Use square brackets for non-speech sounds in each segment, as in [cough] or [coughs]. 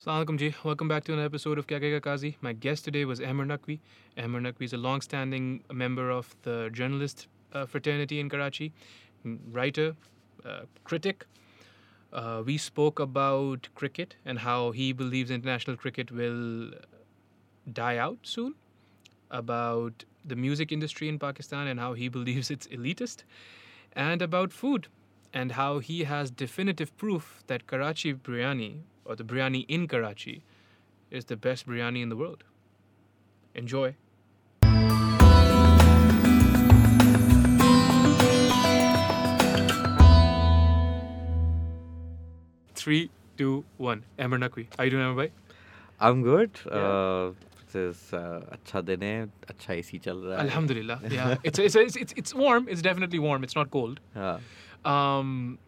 Assalamualaikum ji. Welcome back to another episode of Kya Kehega Kazi. My guest today was Ahmer Naqvi. Ahmer Naqvi is a long-standing member of the journalist uh, fraternity in Karachi, writer, uh, critic. Uh, we spoke about cricket and how he believes international cricket will die out soon, about the music industry in Pakistan and how he [laughs] believes it's elitist, and about food and how he has definitive proof that Karachi biryani or the biryani in Karachi is the best biryani in the world. Enjoy. Three, two, one. Ahmer Naqvi. How you doing, Ahmer bhai? I'm good. Yeah. Uh, is yeah it's, [laughs] it's it's it's it's warm it's definitely warm it's not cold yeah. um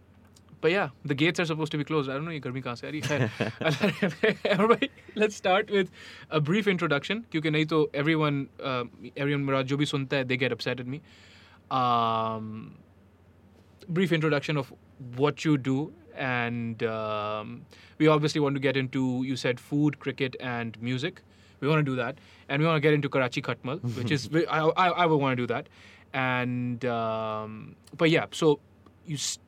but yeah, the gates are supposed to be closed. I don't know ये गर्मी कहाँ से आ रही है Amar [laughs] bhai, let's start with a brief introduction क्योंकि नहीं तो everyone uh, everyone मेरा जो भी सुनता है they get upset at me. Um, brief introduction of what you do and um, we obviously want to get into you said food cricket and music we want to do that and we want to get into karachi khatmal which is [laughs] i, I, I would want to do that and um, but yeah so you s-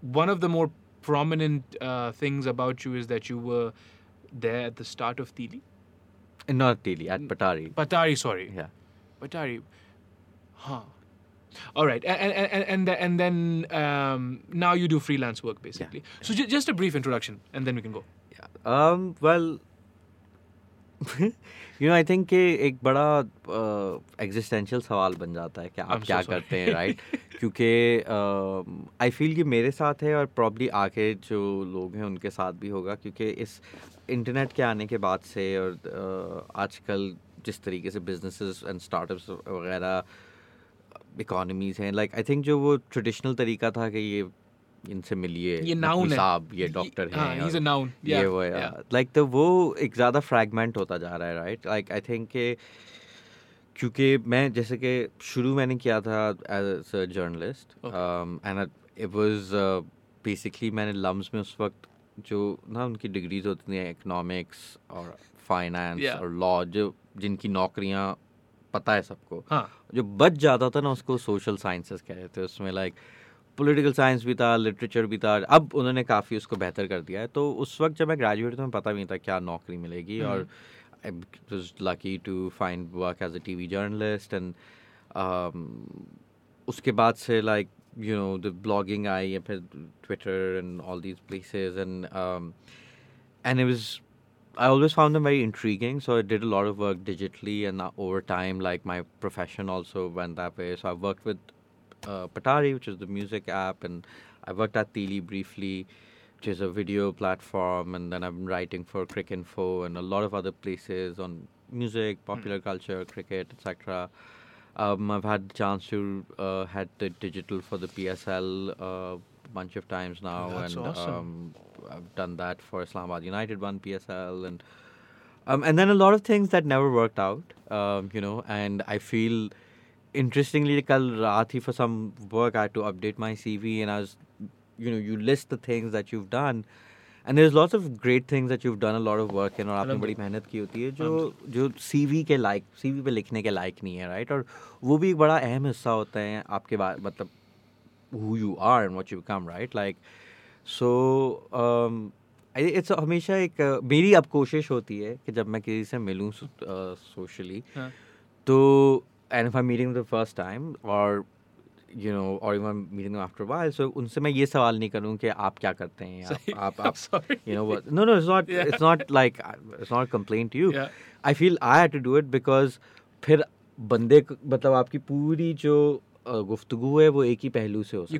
one of the more prominent uh, things about you is that you were there at the start of Tili. not really at Patari Patari, sorry. yeah Batari. Huh. All right, and and and and, then um, now you do freelance work basically. Yeah. So ju- just a brief introduction, and then we can go. yeah um well [laughs] you know I think कि एक बड़ा existential uh, सवाल बन जाता है कि आप I'm क्या sorry. करते हैं राइट right? [laughs] क्योंकि आई फील कि मेरे साथ है और प्रॉब्ली आके जो लोग हैं उनके साथ भी होगा क्योंकि इस इंटरनेट के आने के बाद से और uh, आजकल जिस तरीके से बिजनेसेस एंड स्टार्टअप्स वगैरह इकोनॉमीज हैं लाइक आई थिंक जो वो ट्रेडिशनल तरीका था कि ये इनसे मिलिए ये है। साहब ये डॉक्टर हाँ, हैं और a noun. ये वो लाइक तो वो एक ज़्यादा फ्रैगमेंट होता जा रहा है राइट लाइक आई थिंक कि क्योंकि मैं जैसे कि शुरू मैंने किया था as a journalist and it was basically मैंने लम्स में उस वक्त जो ना उनकी डिग्रीज होती थी इकोनॉमिक्स और फाइनेंस Yeah. और लॉ जो जिनकी नौकरियाँ पता है सबको हाँ जो बच जाता था ना उसको सोशल साइंसेस कह रहे थे उसमें लाइक पॉलिटिकल साइंस भी था लिटरेचर भी था अब उन्होंने काफ़ी उसको बेहतर कर दिया है तो उस वक्त जब मैं ग्रेजुएट था मैं पता भी नहीं था क्या नौकरी मिलेगी और I was lucky to find work as a T V journalist and उसके बाद से like you know the blogging I या फिर Twitter and all these places and and it was I always found them very intriguing. So I did a lot of work digitally, and over time, like my profession also went that way. So I worked with uh, Patari, which is the music app, and I worked at Tili briefly, which is a video platform, and then I've been writing for Cricinfo and a lot of other places on music, popular culture, cricket, etc. Um, I've had the chance to uh, had the digital for the PSL uh, bunch of times now, That's and awesome. um, I've done that for Islamabad United one PSL, and um, and then a lot of things that never worked out, um, you know. And I feel, interestingly, kal raat hi for some work I had to update my CV, and I was, you know, you list the things that you've done. And there's lots of great things that you've done a lot of work in और आपने बड़ी मेहनत की होती है जो जो CV के लायक सीवी पे लिखने के लायक नहीं है राइट और वो भी एक बड़ा अहम हिस्सा होता है आपके बाद मतलब who you are and what you become right like so um I- हमेशा एक uh, मेरी अब कोशिश होती है कि जब मैं किसी से मिलूं सोशली हाँ. तो and if I meeting the first time और यू नो और even meeting after while so उनसे मैं ये सवाल नहीं करूँ कि आप क्या करते हैं [laughs] आप आप you know no no it's not it's not like it's not complain to you I feel I have to do it because फिर बंदे मतलब आपकी पूरी जो गुफ्तगु है वो एक ही पहलू से हो सकती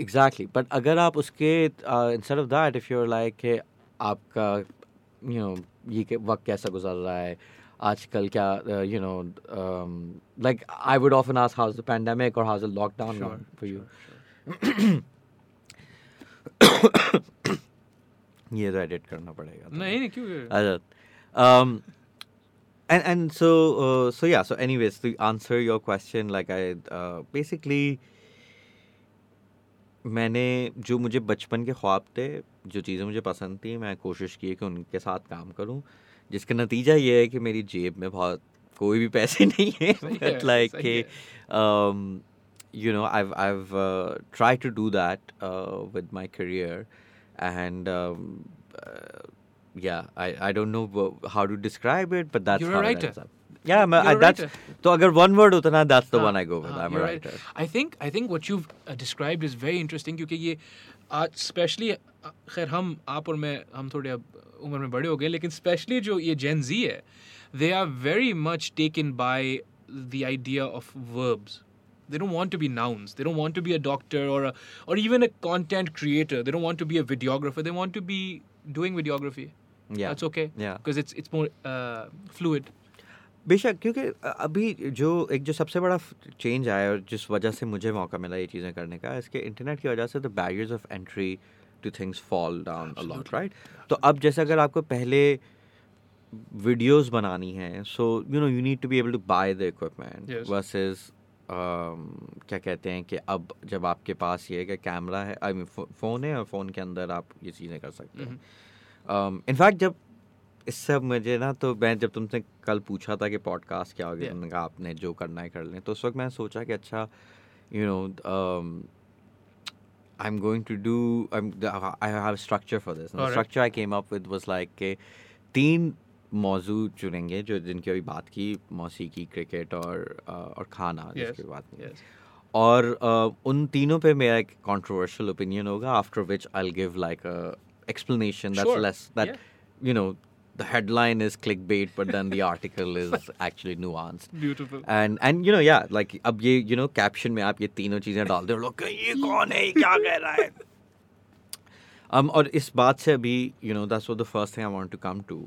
एग्जैक्टली बट अगर आप उसके instead of that if your like आपका यू नो ये वक्त कैसा गुजर रहा है? आजकल क्या you know like I would often ask how's the pandemic और how's the lockdown for you. ये तो एडिट करना पड़ेगा तो। नहीं नहीं क्यों Ajat. Um, and and so uh, so yeah. So anyways, to answer your question, like I uh, basically, मैंने जो मुझे बचपन के ख्वाब थे जो चीज़ें मुझे पसंद थी मैं कोशिश की कि उनके साथ काम करूँ जिसका नतीजा ये है कि मेरी जेब में बहुत कोई भी पैसे नहीं है बट लाइक कि um, you know I've I've uh, tried to do that uh, with my career and um, uh, yeah I, I don't know wh- how to describe it but that's You're a how it ends up. yeah I'm a, You're I, a that's so agar one word hota na that's the हाँ, one I go with हाँ, I'm a you're right. I think I think what you've uh, described is very interesting क्योंकि ये आज specially खैर हम आप और मैं हम थोड़े अब उम्र में बड़े हो गए लेकिन स्पेशली जो ये जेन जी है they are very much take in the idea of verbs they don't want to be nouns they don't want to be a doctor और और even a content creator they don't want to be a videographer they want to be doing videography Yeah. That's okay. Yeah. Because it's it's more uh, बेशक क्योंकि अभी जो एक जो सबसे बड़ा चेंज आया और जिस वजह से मुझे मौका मिला ये चीज़ें करने का इसके इंटरनेट की वजह से the barriers of entry to things fall down a lot right तो अब जैसे अगर आपको पहले वीडियोस बनानी है so you know you need to be able to buy the equipment. Versus क्या कहते हैं कि अब जब आपके पास ये है कि कैमरा है आई मीन फ़ोन है और फ़ोन के अंदर आप ये चीज़ें कर सकते हैं इनफैक्ट जब इससे मुझे ना तो मैं जब तुमसे कल पूछा था कि पॉडकास्ट क्या होगा Yeah. तुमने कहा आपने जो करना है कर लें तो उस वक्त मैं सोचा कि अच्छा you know I am going to do I have structure for this Alright. Structure I came up with was like के तीन मौजू चुनेंगे जो जिनकी अभी बात की मौसीकी क्रिकेट और uh, और खाना yes जिसकी बात की yes और uh, उन तीनों पे मेरा एक कंट्रोवर्शियल ओपिनियन होगा after which I give like a explanation that's Sure. Less that Yeah. you know the headline is clickbait but then the article is [laughs] actually nuanced beautiful and and you know yeah like अब ये you know caption में आप ये तीनों चीजें डालते हो लोग ये कौन है ये क्या कह रहा है [laughs] um और इस बात से अभी you know that's what the first thing I want to come to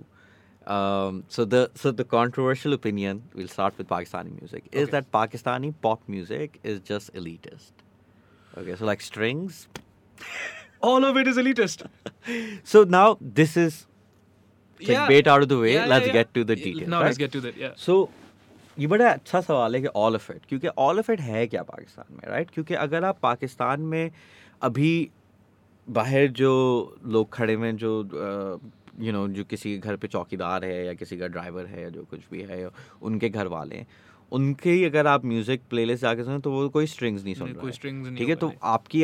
um so the so the controversial opinion we'll start with Pakistani music is Okay. that Pakistani pop music is just elitist okay so like strings [laughs] all of it is elitist so now this is clickbait out of the way. Yeah, yeah, let's yeah. get to the Yeah, details now right? let's get to that yeah. सो ये बड़ा अच्छा सवाल है कि all of it क्योंकि all of it है क्या पाकिस्तान में राइट क्योंकि अगर आप पाकिस्तान में अभी बाहर जो लोग खड़े हैं जो यू नो जो किसी के घर पे चौकीदार है या किसी का ड्राइवर है या जो कुछ भी है उनके घर वाले हैं उनके ही अगर आप म्यूज़िक प्लेलिस्ट जाके सुने तो वो कोई स्ट्रिंग्स नहीं सुन रहा ठीक है तो आपकी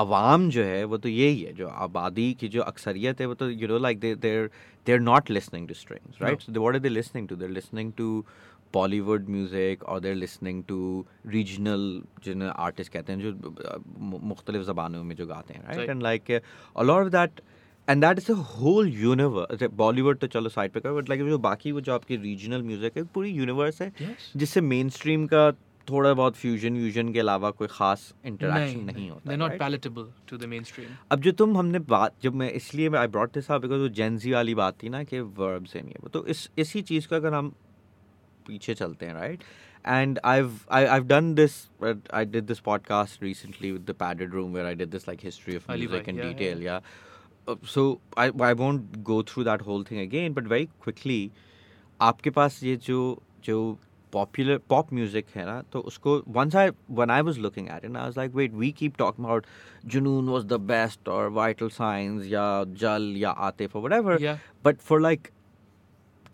आवाम जो है वो तो यही है जो आबादी की जो अक्सरियत है वो तो you know like they there they are not listening to strings right so what are they listening to they're listening to Bollywood music और देर लिसनिंग टू रीजनल जिन आर्टिस्ट कहते हैं जो मुख्तलिफ़ ज़बानों में जो गाते हैं right and like a lot of that and that is a whole universe Bollywood तो चलो साइड पे कर बट लाइक जो बाकी वो जो आपकी रीजनल म्यूज़िक है पूरी यूनिवर्स है जिससे मेन स्ट्रीम का थोड़ा बहुत फ्यूजन व्यूजन के अलावा कोई खास इंटरेक्शन नहीं, नहीं होता not palatable to the main अब जो तुम हमने बात जब मैं इसलिए I brought this up because वो जेंजी वाली बात थी ना कि वर्ब्स है नहीं ये तो इस इसी चीज़ का अगर हम पीछे चलते हैं right and I I done this I did this podcast recently with the padded room where I did this like history of music in detail या so I I won't go through that whole thing again but very quickly आपके पास ये जो जो popular pop music है ना तो उसको once I want I was looking at and I like wait we keep talk about Junoon was the best और वाइटल साइंस या जल या आते for whatever but for like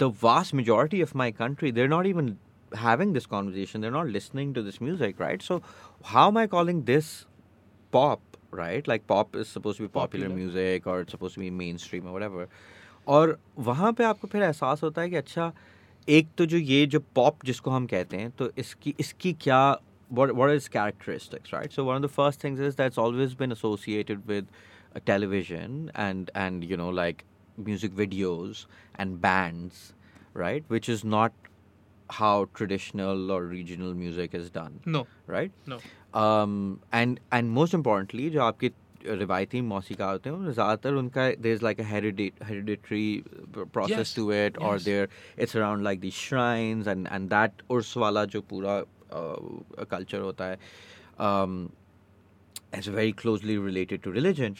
the vast majority of my country they're not even having this conversation they're not listening to this music right so how am I calling this pop right like pop is suppose be popular music और suppose be mainstream और वहाँ पर आपको फिर एहसास होता है कि अच्छा एक तो जो ये जो पॉप जिसको हम कहते हैं तो इसकी इसकी क्या what is characteristics right so one of the first things is that's always been associated with television and and you know like music videos and bands right which is not how traditional और regional music is done right and and most and जो आपकी रिवायती मौसीका होते हैं ज़्यादातर उनका there is like hereditary process to it और. There it's around like the shrines and and that Urs वाला जो पूरा कल्चर होता है um, very closely closely to religion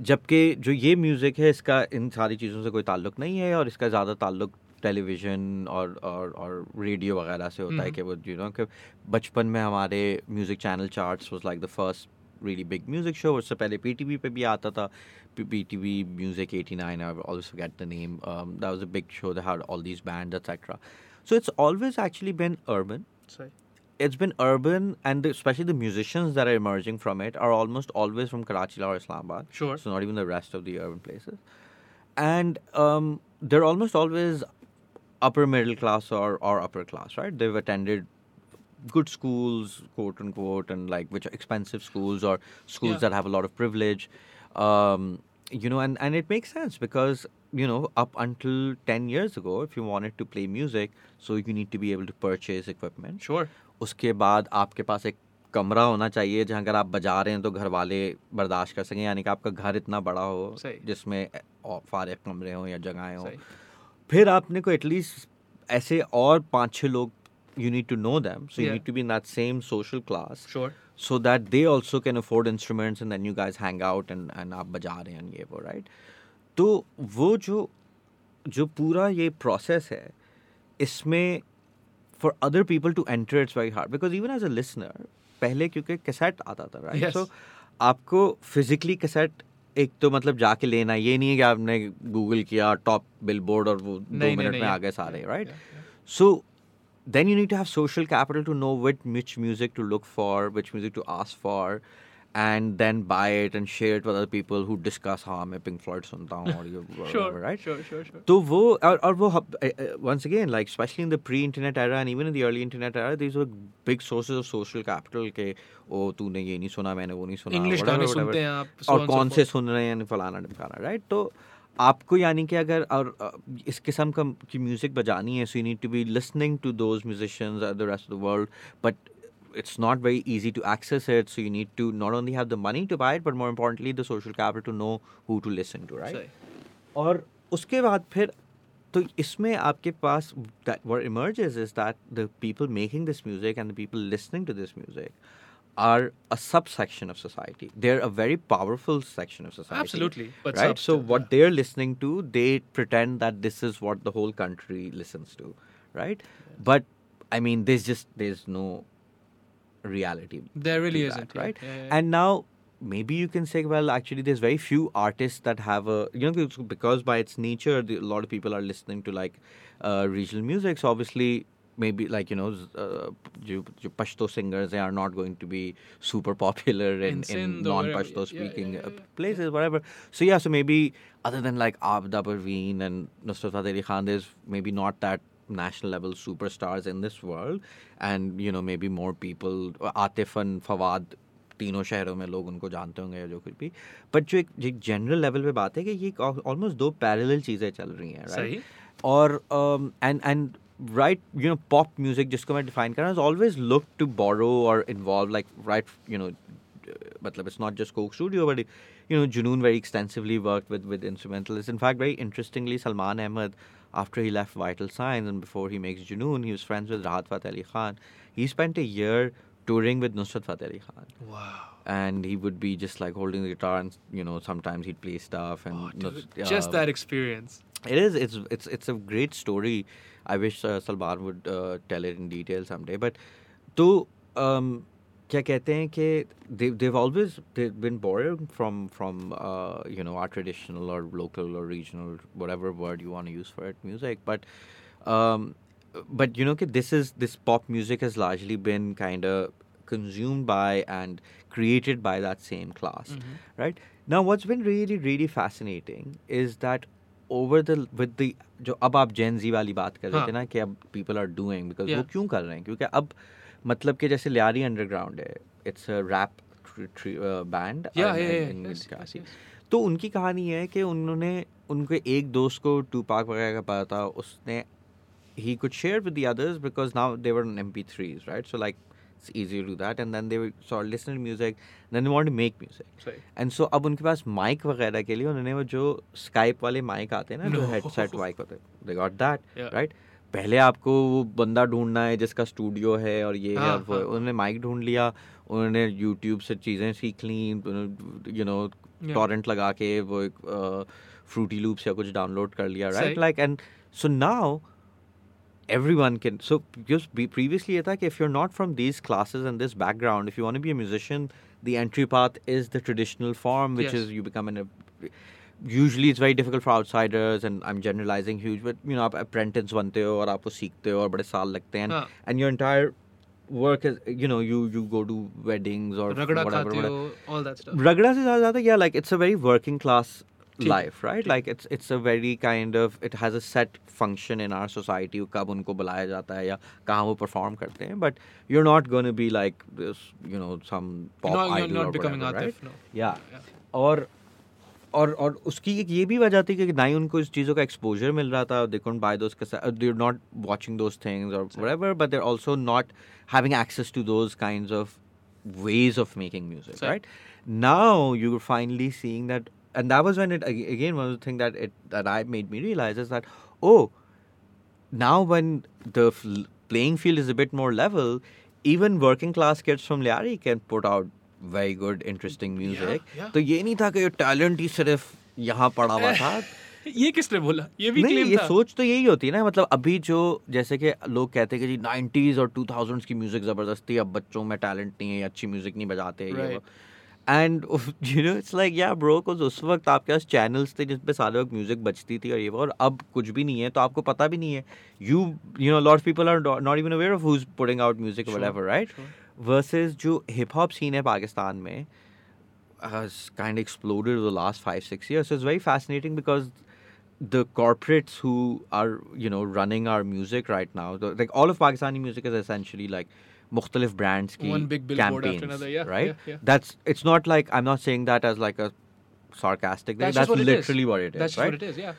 जबकि जो ये म्यूज़िक है इसका इन सारी चीज़ों से कोई ताल्लुक नहीं है और इसका ज़्यादा ताल्लुक टेलीविज़न और और और रेडियो वगैरह से होता है हम्म। कि वो यू नो कि बचपन में हमारे music channel charts was like the first really big music show. उससे पहले PTV पे भी आता था. P- PTV Music 89. I always forget the name. Um, that was a big show. They had all these bands, etc. So it's always actually been urban. Sorry. It's been urban, and the, especially the musicians that are emerging from it are almost always from Karachi or Islamabad. Sure. So not even the rest of the urban places. And um, they're almost always upper middle class or, or upper class, right? They've attended good schools, quote unquote, and like which are expensive schools or schools Yeah. that have a lot of privilege. Um, you know, and, and it makes sense because, you know, up until 10 years ago, if you wanted to play music, so you need to be able to purchase equipment. Sure. उसके बाद आपके पास एक कमरा होना चाहिए जहाँ अगर आप बजा रहे हैं तो घर वाले बर्दाश्त कर सकें यानी कि आपका घर इतना बड़ा हो सही। जिसमें फारे कमरे हों या जगहें हों सही. फिर आपने को एटलीस्ट ऐसे और पाँच छः लोग you need to know them so you Yeah. need to be in that same social class Sure. so that they also can afford instruments and then you guys hang out and and आप बजा रहे हैं ये वो right तो वो जो जो पूरा ये process है इसमें for other people to enter it's very hard because even as a listener पहले क्योंकि कैसेट आता था right Yes. so आपको physically कैसेट एक तो मतलब जाके लेना ये नहीं है कि आपने गूगल किया टॉप बिलबोर्ड और वो दो नहीं, नहीं, मिनट नहीं, में आ yeah, गए सारे yeah, right yeah, yeah. so then you need to have social capital to know which, which music to look for, which music to ask for, and then buy it and share it with other people who discuss हाँ मैं Pink Floyd सुनता हूँ और ये whatever, Sure. right? Sure. Sure. Sure. तो वो और, और वो hub- uh, uh, once again like especially in the pre-internet era and even in the early internet era these were big sources of social capital के ओ तूने ये नहीं सुना मैंने वो नहीं सुना English whatever, गाने whatever. सुनते हैं आप, so और on so कौन से forth. सुन रहे हैं फलाना ढिमकाना राइट तो आपको यानी कि अगर और इस किस्म का की म्यूज़िक बजानी है so you need to be listening to those musicians the rest of the world but it's not very easy to access it so you need to not only have the money to buy but more importantly the social capital to know who to listen to right और उसके बाद फिर तो इसमें आपके पास that where is that the people making this music and the people listening to this music are a subsection of society. They're a very powerful section of society. Absolutely, but right. So what yeah. they're listening to, they pretend that this is what the whole country listens to, right? But I mean, there's just there's no reality. There really isn't, that, right? Yeah, yeah, yeah. And now maybe you can say, well, actually, there's very few artists that have a you know because- because by its nature, the, a lot of people are listening to like uh, regional music. So obviously maybe like you know uh, pashto singers they are not going to be super popular in, in, in non-pashto speaking yeah, uh, yeah, yeah, places whatever. So yeah so maybe other than like Abida Parveen and nusrat fateh ali khan there's maybe not that national level superstars in this world. And you know maybe more people atif and fawad तीनों शहरों में लोग उनको जानते होंगे या जो कुछ भी। बट जो एक जनरल लेवल पे बात है कि ये ऑलमोस्ट दो पैरेलल चीज़ें चल रही हैं राइट और um, and and right you know pop music जिसको मैं डिफाइन कर रहा हूँ ऑलवेज लुक टू बोरो और involve like right you know matlab it's not just Coke Studio, but you know, Junoon very extensively worked with with instrumentalists. In fact, very interestingly, Salman Ahmed, after he left Vital Signs and before he makes Junoon, he was friends with Rahat Fateh Ali Khan. He spent a year touring with Nusrat Fateh Ali Khan. Wow. And he would be just like holding the guitar, and you know, sometimes he'd play stuff. And Oh, dude, Nus- just um, that experience. it is. It's it's it's a great story. I wish uh, Salman would uh, tell it in detail someday. But तो um, क्या कहते हैं कि they they've always they've been borrowed from from uh, you know our traditional or local or regional whatever word you want to use for it music. But um, but you know कि this is this pop music has largely been kind of consumed by and created by that same class Mhm. right now what's been really really fascinating is that over the with the जो अब आप जेन जी वाली बात कर रहे हाँ. थे ना कि अब पीपल आर डूइंग बिकॉज़ वो क्यों कर रहे हैं क्योंकि अब मतलब कि जैसे लियारी अंडरग्राउंड है इट्स अ रैप बैंड. तो उनकी कहानी है कि उन्होंने उनके एक दोस्त को टू पाक वगैरह का पता था उसने he could share with the others because now they were on MP3s, right? So like it's easy to do that, and then they would sort of listen to music, then they wanted to make music. And so अब उनके पास mic वगैरह के लिए उन्होंने वो जो Skype वाले mic आते हैं ना जो. हेडसेट माइक होते हैं दे गॉट दैट. राइट पहले आपको वो बंदा ढूंढना है जिसका स्टूडियो है और ये है हाँ, और वो उन्होंने माइक ढूंढ लिया उन्होंने यूट्यूब से चीज़ें सीख ली यू नो. टॉरेंट लगा के वो एक फ्रूटी लूप्स या कुछ डाउनलोड कर लिया right. Like and so now everyone can so just be previously ये था कि if you're not from these classes and this background if you want to be a musician the entry path is the traditional form, which Yes. is you become an. Usually, it's very difficult for outsiders, and I'm generalizing huge, but you know, आप apprentice बनते हो और आप वो सीखते हो और बड़े साल लगते हैं, हाँ. and your entire work is, you know, you you go to weddings or रगड़ा whatever, खाते whatever. हो all that stuff Ragda se zyada zyada, yeah, like it's a very working class ठीक है, life, right? Like it's it's a very kind of it has a set function in our society. कब उनको बुलाया जाता है या कहाँ वो perform करते हैं. But you're not going to be like this, you know, some pop you're not, idol you're not or becoming whatever, Atif right? no Yeah. Yeah. और और और उसकी एक ये भी वजह थी कि ना ही उनको इस चीज़ों का एक्सपोजर मिल रहा था दे couldn't buy those cassettes they're not watching those things or whatever but they're also not having access to those kinds of ways of making music Sure. right now you're finally seeing that and that was when it again one of the thing that it that I made me realize is that oh, now when the f- playing field is a bit more level, even working class kids from Lyari can put out very good, interesting music. Yeah, yeah. तो ये नहीं था कि talent ही सिर्फ यहाँ पड़ा हुआ था. [laughs] ये किसने बोला ये भी नहीं ये था। सोच तो यही होती है ना मतलब अभी जो जैसे कि लोग कहते हैं कि जी 90s और 2000s की म्यूजिक जबरदस्ती अब बच्चों में टैलेंट नहीं है अच्छी म्यूजिक नहीं बजाते right. ये and you know it's like या ब्रो ब्रोकोज उस वक्त आपके पास चैनल्स थे जिसपे सारे वक्त म्यूज़िक बचती थी और ये वो और अब कुछ भी नहीं है तो आपको पता भी नहीं है। You you know lot people are not even aware of who putting out music whatever right versus जो हिप हॉप सीन है पाकिस्तान में kind exploded the last five six years is very fascinating because the corporates who are you know running our music right now like all of Pakistani music is essentially like मुख्तलिफ़ brands की right that's it's not like I am not saying that as like a sarcastic that's literally what it is right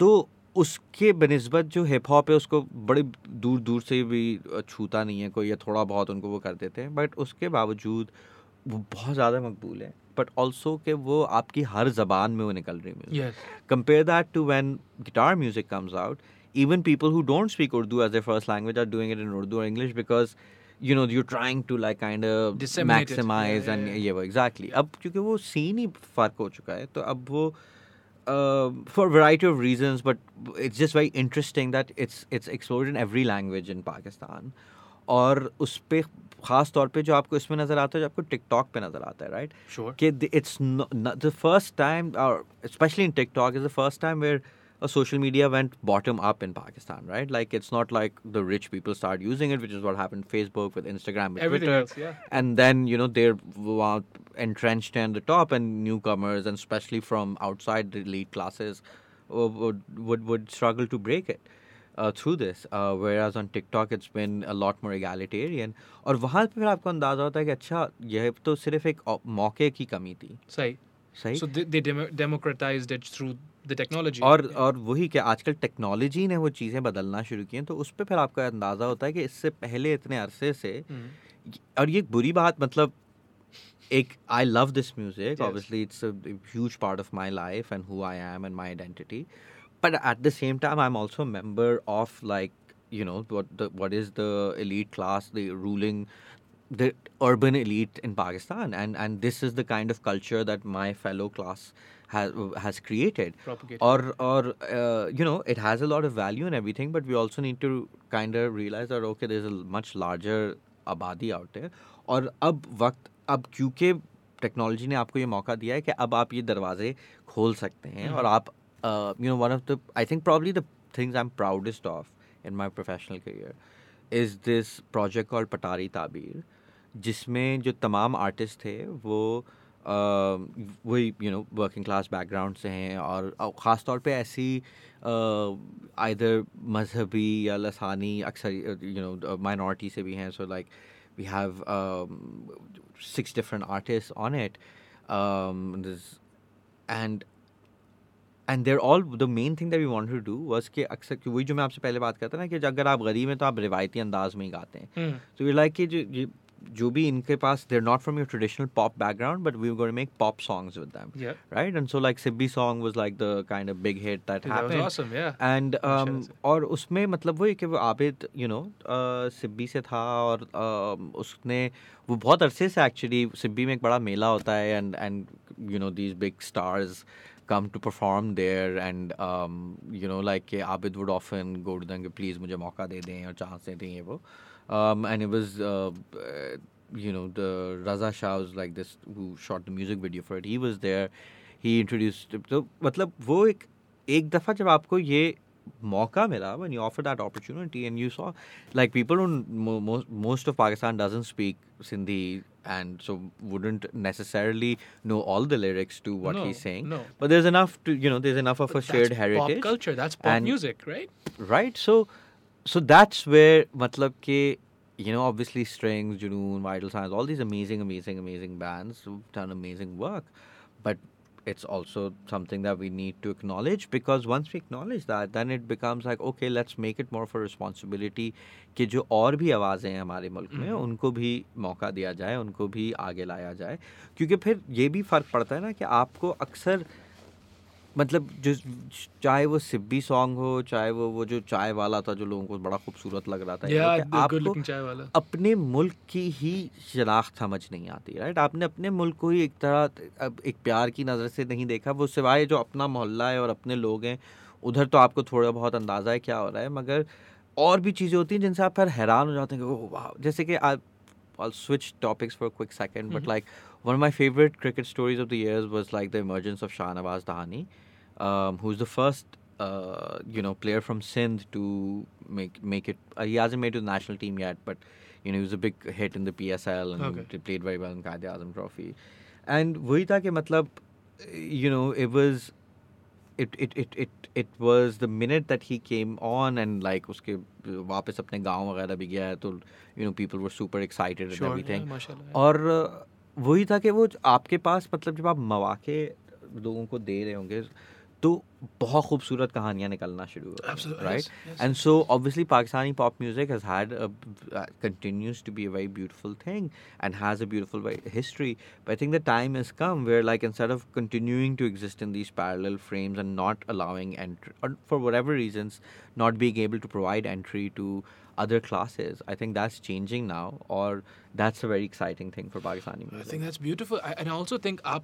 तो उसके बनस्बत जो hip hop है उसको बड़े दूर दूर से भी छूता नहीं है कोई या थोड़ा बहुत उनको वो कर देते हैं बट उसके बावजूद वो बहुत ज़्यादा मकबूल है बट ऑल्सो के वो आपकी हर जबान में वो निकल रही है compare that to when guitar music comes out even people who don't speak Urdu as a first language are doing it in Urdu और English because you know you trying to like kind maximize and ये वो exactly exactly. अब क्योंकि वो scene ही फ़र्क हो चुका है तो अब वो for variety of reason but it's just very interesting that it's it's explored in every language in Pakistan और उस पर ख़ास तौर पे जो आपको इसमें नज़र आता है जो आपको टिकटॉक पे नज़र आता है राइट कि इट्स द फ़र्स्ट टाइम और specially in TikTok is the first time where first time where a social media went bottom up in pakistan right like it's not like the rich people start using it which is what happened facebook with instagram with everything twitter else yeah and then you know they're w- entrenched in the top and newcomers and especially from outside the elite classes uh, would would, would struggle to break it uh, through this uh, whereas on tiktok it's been a lot more egalitarian और वहाँ पे फिर आपको अंदाजा होता है कि अच्छा यह तो सिर्फ एक औ- मौके की कमी थी सही सही so they, they demo- democratized it through the technology. और और वही कि आजकल टेक्नोलॉजी ने वो चीज़ें बदलना शुरू की हैं तो उस पर फिर आपका अंदाज़ा होता है कि इससे पहले इतने अरसे से Hmm. और ये एक बुरी बात मतलब एक I love this music obviously it's huge part of my life and who I am and my identity but at the same time I am also member of like you know what the what is the elite class the ruling the urban elite in Pakistan. And and this is the kind of culture that my fellow class has has created Propagated. or or uh, you know it has a lot of value and everything but we also need to kind of realize that okay there's a much larger आबादी out there और अब वक्त अब क्योंकि technology ने आपको ये मौका दिया है कि अब आप ये दरवाजे खोल सकते हैं और आप you know one of the I think probably the things I am proudest of in my professional career is this project call पटारी ताबीर जिसमें जो तमाम आर्टिस्ट थे वो uh, वही you know working class background से हैं और ख़ास तौर पे ऐसी आइदर मजहबी या लसानी अक्सर यू नो माइनॉरिटी से भी हैं so like we have six different artist on it and and there all the main thing that we wanted to do was कि अक्सर वही जो मैं आपसे पहले बात करता ना कि अगर आप गरीब हैं तो आप रिवायती अंदाज में ही गाते हैं. तो वी लाइक कि जो भी इनके पास there not from your traditional pop background but we got make pop songs with them right and so like Sibi song was like the kind big hit that and और उसमें मतलब वो कि वो आबिद यू नो सिब्बी से था और um, उसने वो बहुत अरसे से एक्चुअली सिब्बी में एक बड़ा मेला होता है and and you know these big stars come to perform there and you know like Abida would often गोड दंग प्लीज़ मुझे मौका दे दें और चांस दे दें वो। um, and it was uh, uh, you know the Raza Shah was like this who shot the music video for it. He was there. He introduced. तो मतलब वो एक एक दफा जब आपको ये मौका मिला when you offer that opportunity and you saw like people don't mo- most most of Pakistan doesn't speak Sindhi and so wouldn't necessarily know all the lyrics to what No, he's saying. no. But there's enough to you know there's enough of a But shared that's heritage. Pop culture. That's pop and- music, right? right so so that's where मतलब कि you know obviously Strings Junoon vital signs all this amazing amazing amazing bands done amazing work but it's also something that we need to acknowledge because once we acknowledge that then it becomes like okay let's make it more for responsibility कि जो और भी आवाज़ें हैं हमारे मुल्क में mm-hmm. उनको भी मौका दिया जाए उनको भी आगे लाया जाए। क्योंकि फिर ये भी फ़र्क पड़ता है ना कि आपको अक्सर मतलब जो चाहे वो सिब्बी सॉन्ग हो चाहे वो वो जो चाय वाला था जो लोगों को बड़ा खूबसूरत लग रहा था Yeah, आपको अपने मुल्क की ही शनाख्त समझ नहीं आती राइट आपने अपने मुल्क को ही एक तरह अब एक प्यार की नज़र से नहीं देखा वो सिवाय जो अपना मोहल्ला है और अपने लोग हैं उधर तो आपको थोड़ा बहुत अंदाज़ा है क्या हो रहा है मगर और भी चीज़ें होती हैं जिनसे आप फिर हैरान हो जाते हैं कि वाह जैसे कि आप topics for a quick second, but Mhm. like one of my favorite cricket stories of the years was like the emergence of Shahnawaz Dahani, um, who's the first, uh, you know, player from Sindh to make make it. Uh, he hasn't made it to the national team yet, but you know, he was a big hit in the PSL and Okay. he played very well in Qaid Azam Trophy. And वही था कि मतलब, you know, it was. It, it, it, it, it was the minute that he came on and like उसके वापस अपने गांव वगैरह भी गया है तो you know people were super excited and Sure. everything Yeah, mashallah. और अ, वही था कि वो आपके पास मतलब जब आप मौाक़े लोगों को दे रहे होंगे तो बहुत खूबसूरत कहानियाँ निकलना शुरू हो right and so obviously Pakistani pop music has had continues to be a very beautiful thing and has a beautiful history but I think the time is come where like in instead of continuing to exist in these parallel frames and not allowing entry for whatever reasons not being able to provide entry to other classes. I think that's changing now, or that's a very exciting thing for Pakistani music. I think that's beautiful, I, and I also think uh,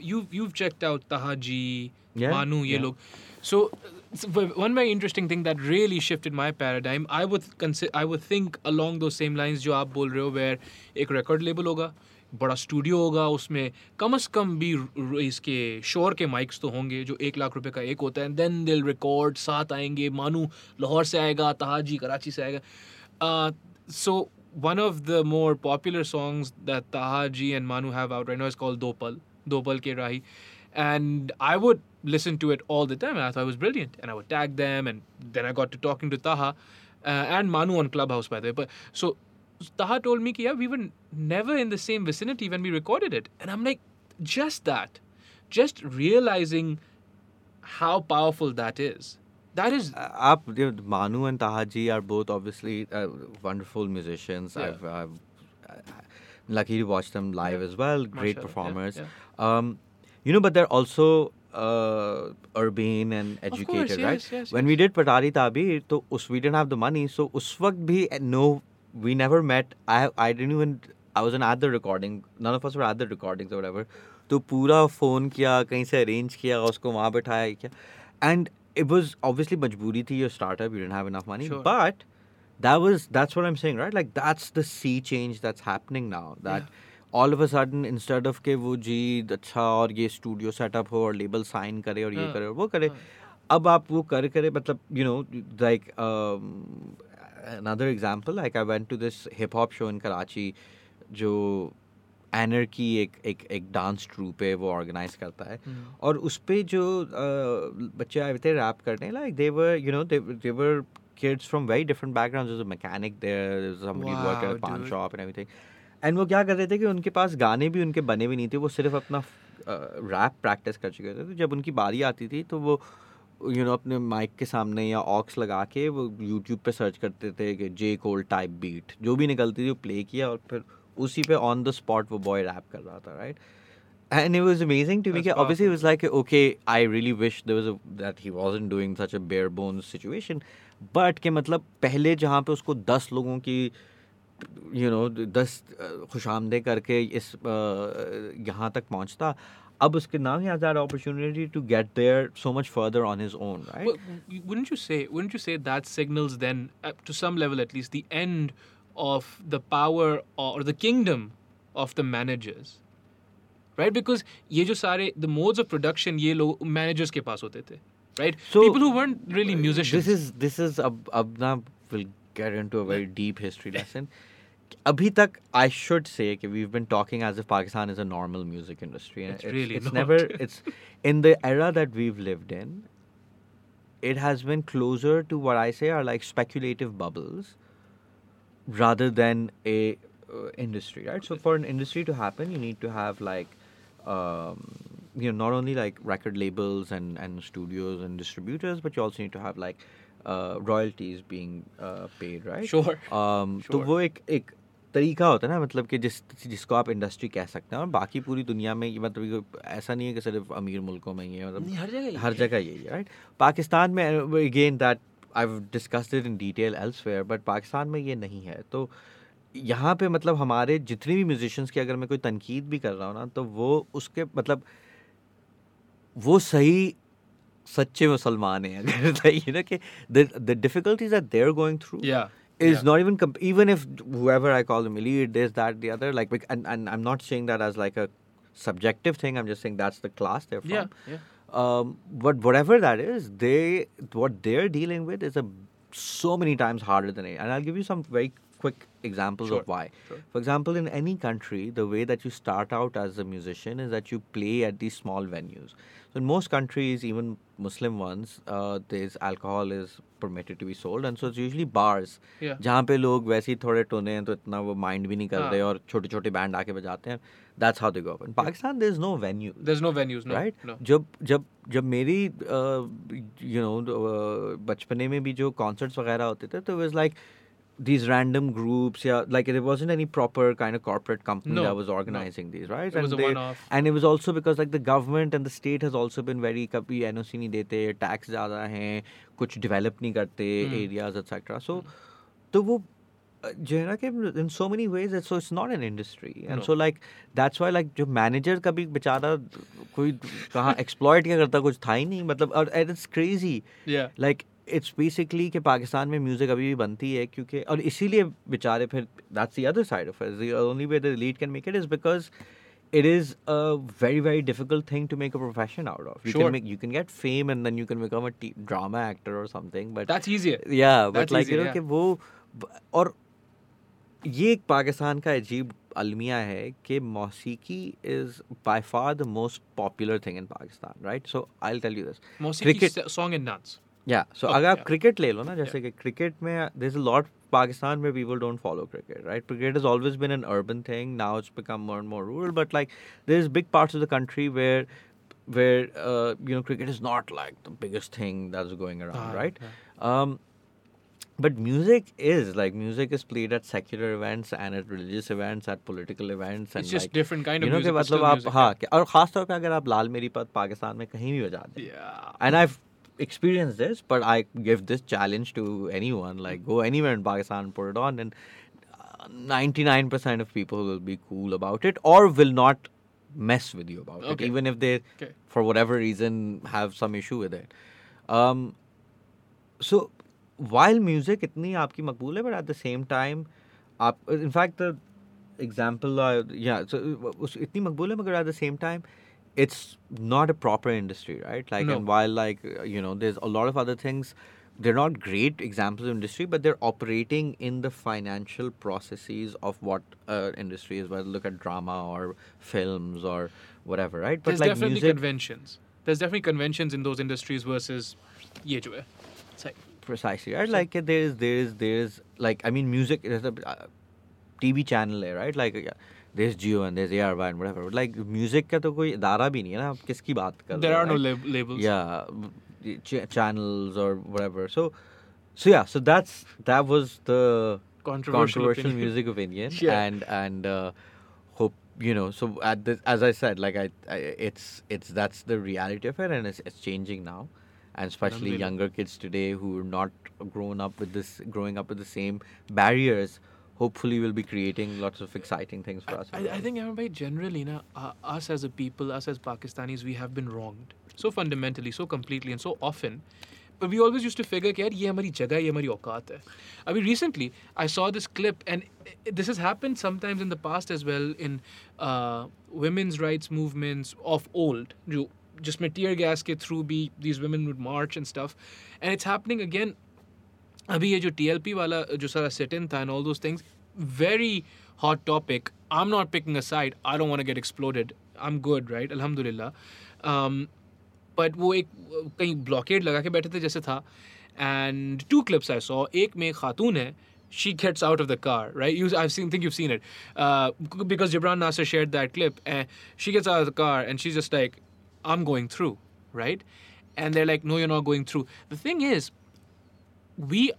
you've you've checked out Tahaji, yeah, Manu, ye yeah. log. So, so, one very interesting thing that really shifted my paradigm. I would consider, I would think along those same lines, jo aap bol rahe ho, where a record label hoga. बड़ा studio होगा, उसमें कम अज़ कम भी इसके शोर के mics तो होंगे, जो एक लाख रुपए का एक होता है। देन दिल रिकॉर्ड साथ आएँगे, मानू लाहौर से आएगा, तहाजी कराची से आएगा। So one of the more popular songs that Taha G and Maanu have out no is call दोपल दोपल के राही। And I would listen to it all the time I was brilliant and I would tag them and then I got to talking to Taha and Maanu on Clubhouse by the so Taha told me, yeah, we were never in the same vicinity when we recorded it. And I'm like, just that, just realizing how powerful that is. That is. Uh, Manu and Taha ji are both obviously uh, wonderful musicians. Yeah. I've, I've, lucky to watch them live yeah. as well. Great performers. Yeah, um, you know, but they're also uh, and educated, course, right? Yes, yes, when we did Patari Tabeer, so we didn't have the money. So us waqt bhi no we never met. I I didn't even I wasn't at the recording. None of us were at the recordings or whatever. तो पूरा phone किया कहीं से arrange किया उसको वहाँ बैठाया क्या एंड इट वॉज़ ऑब्वियसली मजबूरी थी your startup you didn't have enough money but that was that's what I am saying right like that's the sea change that's happening now that all of a sudden instead of के वो जी अच्छा और ये studio setup हो और label sign करे और ये हाँ. करे और वो करे हाँ. अब आप वो कर करे मतलब you know like another example like I went to this hip hop show in Karachi जो एनर्की एक एक एक डांस ट्रूप है वो ऑर्गेनाइज करता है Hmm. और उस पे जो uh, बच्चे आए थे रैप करने like they were you know they were kids from very different backgrounds there's a mechanic there there's somebody who worked at a pawn dude. shop and everything and वो क्या कर रहे थे कि उनके पास गाने भी उनके बने भी नहीं थे वो सिर्फ़ अपना रैप प्रैक्टिस कर चुके थे तो जब उनकी बारी आती थी तो वो यू you नो know, अपने माइक के सामने या ऑक्स लगा के वो यूट्यूब पे सर्च करते थे कि जे कोल्ड टाइप बीट जो भी निकलती थी वो प्ले किया और फिर उसी पे ऑन द स्पॉट वो बॉय रैप कर रहा था right and it was amazing to me obviously it was like okay I really wish there was that he wasn't doing such a bare bones situation but के मतलब पहले जहाँ पे उसको दस लोगों की यू नो दस खुश करके इस uh, यहाँ तक पहुँचता अब उसके now he has that opportunity to get there so much further on his own, right? But w- wouldn't you say? Wouldn't you say that signals then, uh, to some level at least, the end of the power or the kingdom of the managers right because ये जो सारे the modes of production ये लोग managers के पास होते थे right So, people who weren't really musicians This is this is ab, ab now we'll get into a very deep history lesson. Abhi tak, I should say that we've been talking as if Pakistan is a normal music industry. and It's really it's not. never it's in the era that we've lived in. It has been closer to what I say are like speculative bubbles, rather than a uh, industry, right? So for an industry to happen, you need to have like um, you know not only like record labels and and studios and distributors, but you also need to have like uh, royalties being uh, paid, right? Sure. Um, तो Sure. वो एक एक तरीका होता है ना मतलब कि जिस जिसको आप इंडस्ट्री कह सकते हैं और बाकी पूरी दुनिया में ये मतलब ये ऐसा नहीं है कि सिर्फ़ अमीर मुल्कों में ही है मतलब हर जगह हर। जगह यही है राइट पाकिस्तान में again that I discussed it in detail elsewhere but Pakistan में ये नहीं है। तो यहाँ पे मतलब हमारे जितने भी म्यूजिशंस की अगर मैं कोई तनकीद भी कर रहा हूँ ना तो वो उसके मतलब वो सही सच्चे मुसलमान हैं। [laughs] अगर यू नो कि the difficulties are going through is yeah. not even comp- even if whoever I call them elite, this, that, the other. Like, and, and I'm not saying that as like a subjective thing. I'm just saying that's the class they're from. yeah yeah Um, but whatever that is, they what they're dealing with is a so many times harder than it. And I'll give you some very quick examples Sure, of why. sure. For example, in any country, the way that you start out as a musician is that you play at these small venues. So in most countries, even Muslim ones, uh, there's alcohol is permitted to be sold, and so it's usually bars. Yeah. जहाँ पे लोग वैसे ही थोड़े टोने हैं तो इतना वो mind भी नहीं कर हाँ. रहे और छोटे छोटे बैंड आके बजाते हैं that's how they go in Pakistan there is no venue there's no venues no right no जब जब जब मेरी यू नो बचपने में भी जो कॉन्सर्ट्स वगैरह होते थे तो was like these random groups yeah like there wasn't any proper kind of corporate company No, that was no. organizing these right It was a they- one-off. and it was also because like the government and the state has also been very कभी NOC नहीं देते tax ज़्यादा हैं कुछ develop नहीं करते Hmm. Areas etcetera so तो वो uh, जो है ना कि in so many ways it's, so it's not an industry and No. so like that's why like जो मैनेजर कभी बेचारा कोई कहाँ एक्सप्लॉइट क्या करता कुछ था ही नहीं मतलब और it's crazy yeah like it's basically कि पाकिस्तान में म्यूज़िक अभी भी बनती है क्योंकि और इसीलिए बेचारे फिर that's the other side of only way the lead can make it is because it is a very very difficult thing to make a profession out of you can make you can get fame and then you can become a drama actor और something but that's easy या but like you know कि वो और ये एक पाकिस्तान का अजीब अलमिया है कि मौसीकी is by far the most popular thing in Pakistan right so I tell you this cricket song in dance या सो Oh, अगर आप क्रिकेट ले लो ना जैसे कि क्रिकेट में इज़ अ लॉट पाकिस्तान में people don't follow cricket right cricket has always been an urban thing now it's become more and more rural but like there's big parts of the country where where uh, you know cricket is not like the biggest thing that's going around Ah, right yeah. um but music is like music is played at secular events and at religious events at political events and it's just like different kind you of know music मतलब आप हाँ और खास तौर पे अगर आप लाल मेरी पत पाकिस्तान में कहीं भी बजा दें yeah and I've experienced this, but I give this challenge to anyone. Like, mm-hmm. go anywhere in Pakistan, put it on, and uh, 99% of people will be cool about it or will not mess with you about okay. it, even if they, okay. for whatever reason, have some issue with it. Um, so, while music itni aapki makbul hai, but at the same time, in fact, the example, uh, yeah, so itni makbul hai, but at the same time, it's not a proper industry, right? Like, no. and while like uh, you know, there's a lot of other things. They're not great examples of industry, but they're operating in the financial processes of what uh, industry is. Whether look at drama or films or whatever, right? But there's like definitely music, conventions. There's definitely conventions in those industries versus yeah. It's like precisely right. So, like there's there's there's like I mean, music. There's a uh, TV channel, there, right? Like. Uh, there's Geo and there's ARY and whatever. But like music ka to koi idara bhi nahi hai na. Kiski baat kar There are no lab- labels. Yeah, ch- channels or whatever. So, so yeah, so that's that was the controversial, controversial music opinion, yeah. and and uh, hope you know. So at as I said, like I, I, it's it's that's the reality of it, and it's, it's changing now, and especially younger kids today who are not grown up with this, growing up with the same barriers hopefully will be creating lots of exciting things for us as I, I well. think Aaron bhai, generally na, uh, us as a people us as pakistanis we have been wronged so fundamentally so completely and so often but we always used to figure कि यार ये हमारी जगह है ये हमारी औकात है अभी recently I saw this clip and i- this has happened sometimes in the past as well in uh, women's rights movements of old जो जिसमें tear gas के through भी these women would march and stuff and it's happening again अभी ये जो T वाला जो सारा सेट इन था and all those things very hot topic I am not picking a side I don't want get exploded I am good right अल्हम्दुलिल्लाह but वो एक कहीं ब्लॉकेड लगा के बैठे थे जैसे था and two clips I saw एक में खातून है she gets out of the car, right? You, I've seen, think you've seen it, uh, because Jibran Nasir shared that clip. And she gets out of the car and she's just like, "I'm going through," right? And they're like, "No, you're not going through." The thing is, we,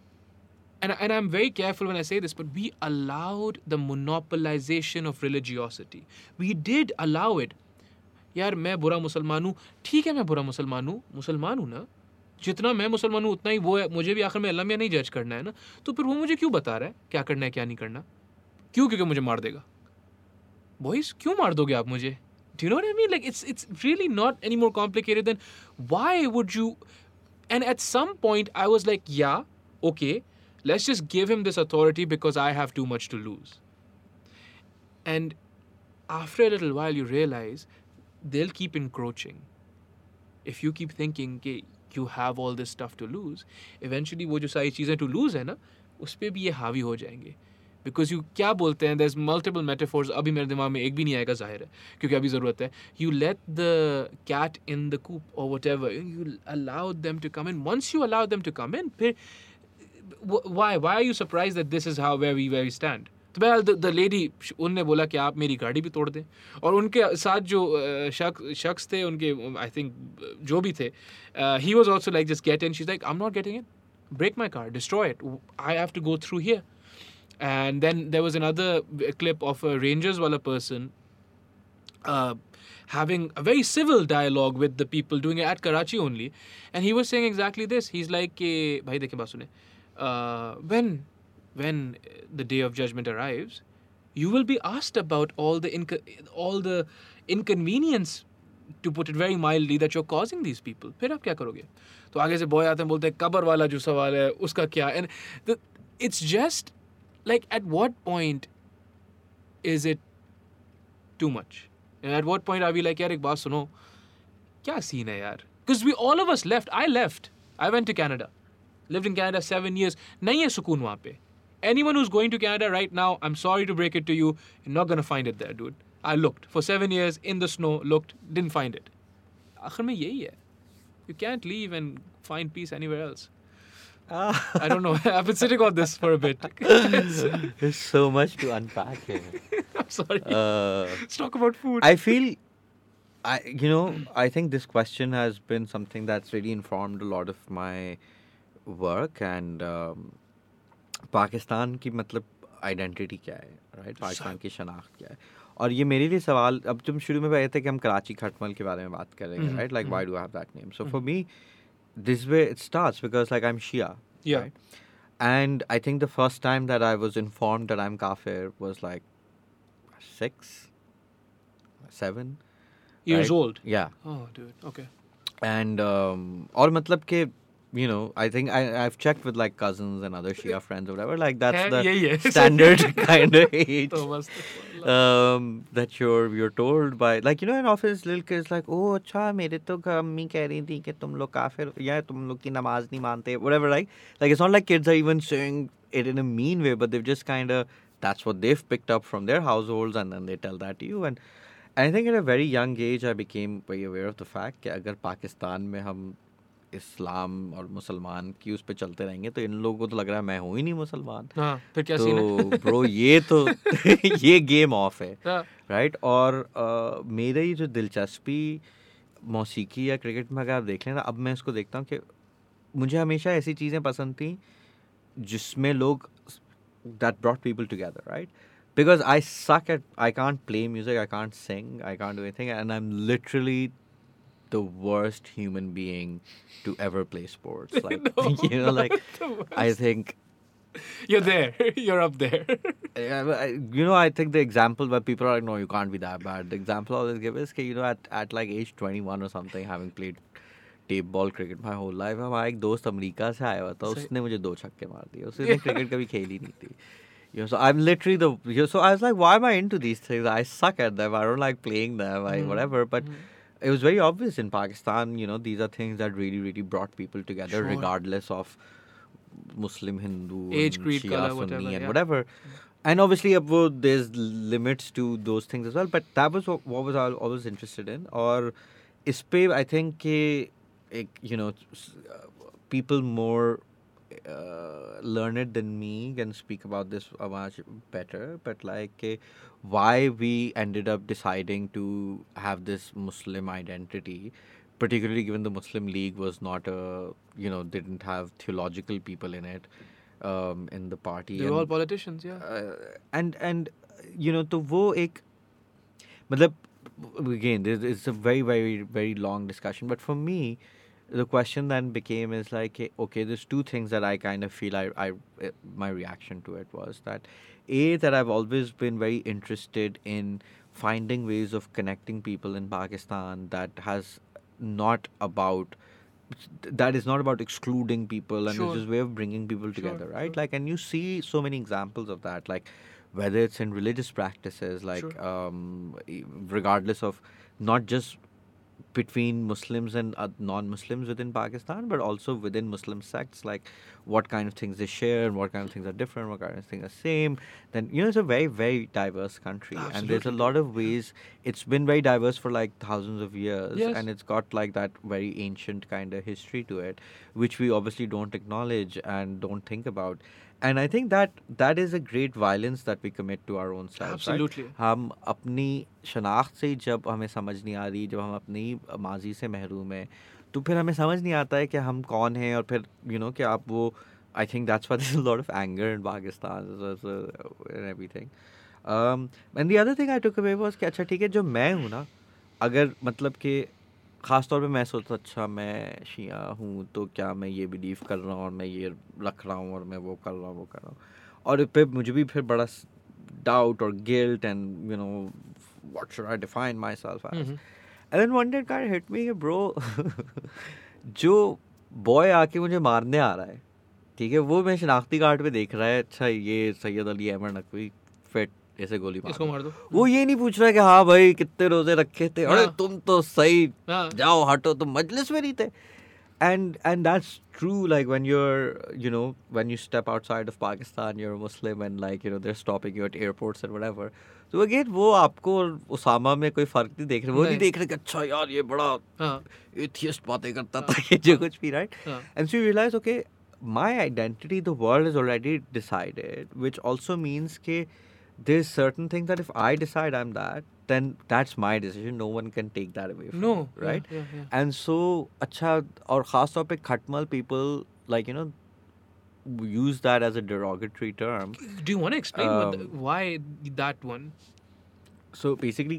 and and I'm very careful when I say this, but we allowed the monopolization of religiosity. We did allow it. यार मैं बुरा मुसलमान हूँ ठीक है मैं बुरा मुसलमान हूँ मुसलमान हूँ ना जितना मैं मुसलमान हूँ उतना ही वो है मुझे भी आखिर में अल्लाह मियाँ नहीं जज करना है ना तो फिर वो मुझे क्यों बता रहा है क्या करना है क्या नहीं करना क्यों क्योंकि मुझे मार देगा बॉयज़ क्यों मार दोगे आप मुझे know what I mean? Like it's it's really not any more complicated than why would you and at some point I was like, yeah, okay, let's just give him this authority because I have too much to lose. And after a little while you realize they'll keep encroaching. If you keep thinking कि you have all this stuff to lose, eventually वो जो सारी चीज़ें to lose है ना उस पर भी ये हावी हो जाएंगे बिकॉज यू क्या बोलते हैं there's multiple metaphors अभी मेरे दिमाग में एक भी नहीं आएगा जाहिर है क्योंकि अभी ज़रूरत है you let the cat in the coop or whatever you allow them to come in once you allow them to come in फिर wh- why why are you surprised that this is how where we where we stand तो बहरहाल the lady उनने बोला कि आप मेरी गाड़ी भी तोड़ दें और उनके साथ जो अ, शख्स शख्स थे उनके आई थिंक जो भी थे he was also like just get in she like I am not getting in break my car destroy it i have to go through here and then there was another v- clip of a rangers wala person uh, having a very civil dialogue with the people doing it at Karachi only. And he was saying exactly this. He's like, eh, "Bhai dekhe baat sune. Uh, when, when the day of judgment arrives, you will be asked about all the inco- all the inconvenience, to put it very mildly, that you're causing these people. फिर आप क्या करोगे? तो आगे से boy आते हैं बोलते हैं कबर वाला जो सवाल है उसका क्या? And the, it's just like at what point is it too much? And at what point are we like, यार एक बात सुनो, क्या scene है यार? Because we all of us left. I left. I went to Canada. Lived in Canada seven years. नहीं है सुकून वहाँ पे. Anyone who's going to Canada right now, I'm sorry to break it to you, you're not gonna find it there, dude. I looked for seven years in the snow, looked, didn't find it. आखिर में यही है. You can't leave and find peace anywhere else. I don't know. [laughs] I've been sitting on this for a bit. [laughs] There's so much to unpack here. [laughs] I'm sorry. Uh, Let's talk about food. I feel, I you know, I think this question has been something that's really informed a lot of my work and um, Pakistan की मतलब identity क्या है right right? Pakistan की शनाख्त क्या है और ये मेरे लिए सवाल अब तुम शुरू में बताए थे कि हम कराची खटमल के बारे में बात कर रहे हैं right like. Why do have that name so for me this way it starts because like I am Shia Yeah. And I think the first time that I was informed that I'm kafir was like six, seven. Years right? old. Yeah. Oh, dude. Okay. And um, और मतलब के you know I think I I've checked with like cousins and other Shia friends or whatever like that's है, the यही है. [laughs] standard [laughs] kind of age तो मस्त um, that you're you're told by like you know in office little kids like oh अच्छा मेरे तो घ- अम्मी कह रही थी कि तुम लोग काफिर या तुम लोग की नमाज नहीं मानते whatever like like it's not like kids are even saying it in a mean way but they've just kind of that's what they've picked up from their households and then they tell that to you and I think at a very young age I became very aware of the fact कि अगर पाकिस्तान में हम इस्लाम और मुसलमान की उस पर चलते रहेंगे तो इन लोगों को तो लग रहा है मैं हूँ ही नहीं मुसलमान। हाँ फिर क्या सीन तो है? [laughs] ब्रो ये तो [laughs] ये गेम ऑफ़ है हाँ, राइट और अ, मेरी जो दिलचस्पी मौसीकी या क्रिकेट में अगर आप देख लें ना अब मैं इसको देखता हूँ कि मुझे हमेशा ऐसी चीज़ें पसंद थी जिसमें लोग that brought people together right? Because i suck at i can't play music i can't sing i can't do anything and i'm literally the worst human being to ever play sports [laughs] like No, [laughs] you know like not the i worst. think you're there [laughs] you're up there Yeah, but I- you know, I think the example where people are like, no, you can't be that bad. The example I always give is, कि, you know, at, at like age 21 or something, having played tape ball cricket my whole life हमारा एक दोस्त America से आया हुआ था सही। उसने मुझे दो छक्के मार दिए उसने क्रिकेट कभी खेली नहीं थी You know, so I'm literally the you know, so I was like, why am I into these things? I suck at them. I don't like playing them. I Mhm. whatever. But Mhm. it was very obvious in Pakistan, you know, these are things that really, really brought people together, sure. regardless of Muslim, Hindu, age, creed, Shia, color, Sunni, whatever, and yeah. whatever. And obviously, abroad, there's limits to those things as well. But that was what, what was I always interested in. Or, ispe I think, you know, uh, people more uh, learned than me can speak about this uh, much better but like uh, why we ended up deciding to have this muslim identity particularly given the muslim league was not a you know didn't have theological people in it um, in the party they were all politicians yeah. uh, and and you know to wo ek matlab again it's a very very very long discussion but for me the question then became is like eh, okay there's two things that I kind of feel I, I eh, my reaction to it was that a that I've always been very interested in finding ways of connecting people in Pakistan that has not about that is not about excluding people and Sure. it's just way of bringing people Sure, together right sure. like and you see so many examples of that like whether it's in religious practices like um, regardless of not just between Muslims and uh, non-Muslims within Pakistan, but also within Muslim sects, like what kind of things they share and what kind of things are different, what kind of things are same. Then you know it's a very very diverse country, and there's a lot of ways. It's been very diverse for like thousands of years, Yes. and it's got like that very ancient kind of history to it, which we obviously don't acknowledge and don't think about. And I think that that is a great violence that we commit to our own selves. right? हम अपनी शनाख्त से ही जब हमें समझ नहीं आ रही जब हम अपनी माजी से महरूम हैं तो फिर हमें समझ नहीं आता है कि हम कौन हैं और फिर यू नो कि आप वो I think that's why there lot of anger in Pakistan and everything and the other thing I took away was कि अच्छा ठीक है जो मैं हूँ ना अगर मतलब कि ख़ास तौर पे मैं सोचता अच्छा मैं शिया हूँ तो क्या मैं ये बिलीव कर रहा हूँ और मैं ये रख रहा हूँ और मैं वो कर रहा हूँ वो कर रहा हूँ। और फिर मुझे भी फिर बड़ा डाउट और guilt and what should I define myself as? Mhm. and then one day it kind of hit [laughs] जो बॉय आके मुझे मारने आ रहा है ठीक है वो मैं शनाख्ती कार्ड पे देख रहा है अच्छा ये सैयद अली अहमद नकवी ऐसे गोली मार इसको मार दो वो ये नहीं पूछ रहा है कि हाँ भाई कितने रोज़े रखे थे अरे हाँ। तुम तो सही हाँ जाओ हटो तुम मजलिस में नहीं थे and and that's true like when you're you know when you step outside of pakistan you're a muslim and like you know they're stopping you at airports and whatever so again वो आपको और उसामा में कोई फ़र्क नहीं देख रहे वो नहीं। देख रहे कि अच्छा यार ये बड़ा हाँ एथियस्ट बातें करता था ये जो कुछ भी right हाँ and so you realize okay my identity the world has already decided which also means कि there's certain things that if I decide I'm that then that's my decision no one can take that away from no me, right yeah, yeah, yeah. and so अच्छा और ख़ास तौर पे खटमल people like you know use that as a derogatory term do you want to explain what the, Um, why that one so basically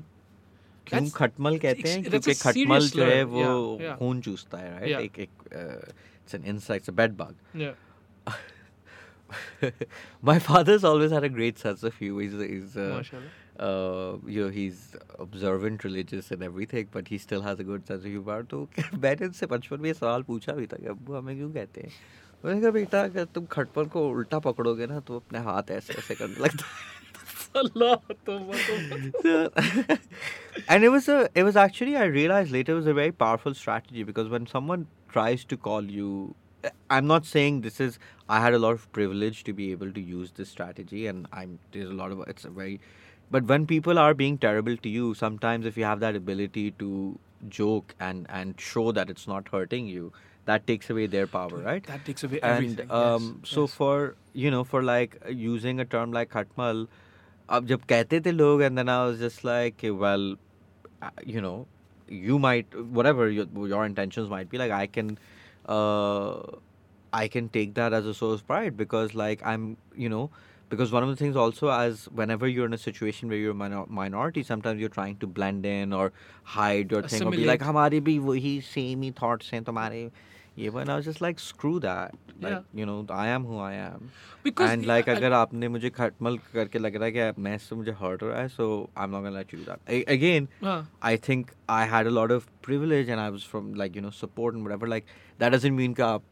क्यों That's- खटमल कहते हैं that's a क्योंकि खटमल serious जो है slur. वो Yeah, yeah. खून चूसता है right Yeah. एक एक uh, it's an insect it's [laughs] my father's always had a great sense of humor. He's, he's uh, mashallah uh, you know, he's observant, religious, and everything, but he still has a good sense of humor. तो मैंने उनसे बचपन में ये सवाल पूछा भी था कि अब्बू हमें क्यों कहते हैं मैंने कहा बेटा अगर तुम खटपल को उल्टा पकड़ोगे ना तो अपने हाथ ऐसे ऐसे करने लगता [laughs] है Allah tawbah, tawbah. So- and it was a it was actually I realized later it was a very powerful strategy because when someone tries to call you I'm not saying this is I had a lot of privilege to be able to use this strategy and I'm there's a lot of it's a very but when people are being terrible to you sometimes if you have that ability to joke and and show that it's not hurting you that takes away their power right that takes away and everything um, yes, so yes. for you know for like uh, using a term like khatmal अब जब कहते थे लोग and then I was just like well uh, you know you might whatever your, your intentions might be like I can uh, I can take that as a source of pride because, like, I'm, you know, because one of the things also as whenever you're in a situation where you're a minor- minority, sometimes you're trying to blend in or hide your thing or be like, "Hamari bhi wahi same hi thoughts hain tumhare." ये one I just like screw that like you know I am who I am and like अगर आपने मुझे खटमल करके लग रहा है कि मैं से मुझे हर्ट हो रहा है so I am not gonna let you that again I think I had a lot of privilege and I was from like you know support and whatever like that doesn't mean कि आप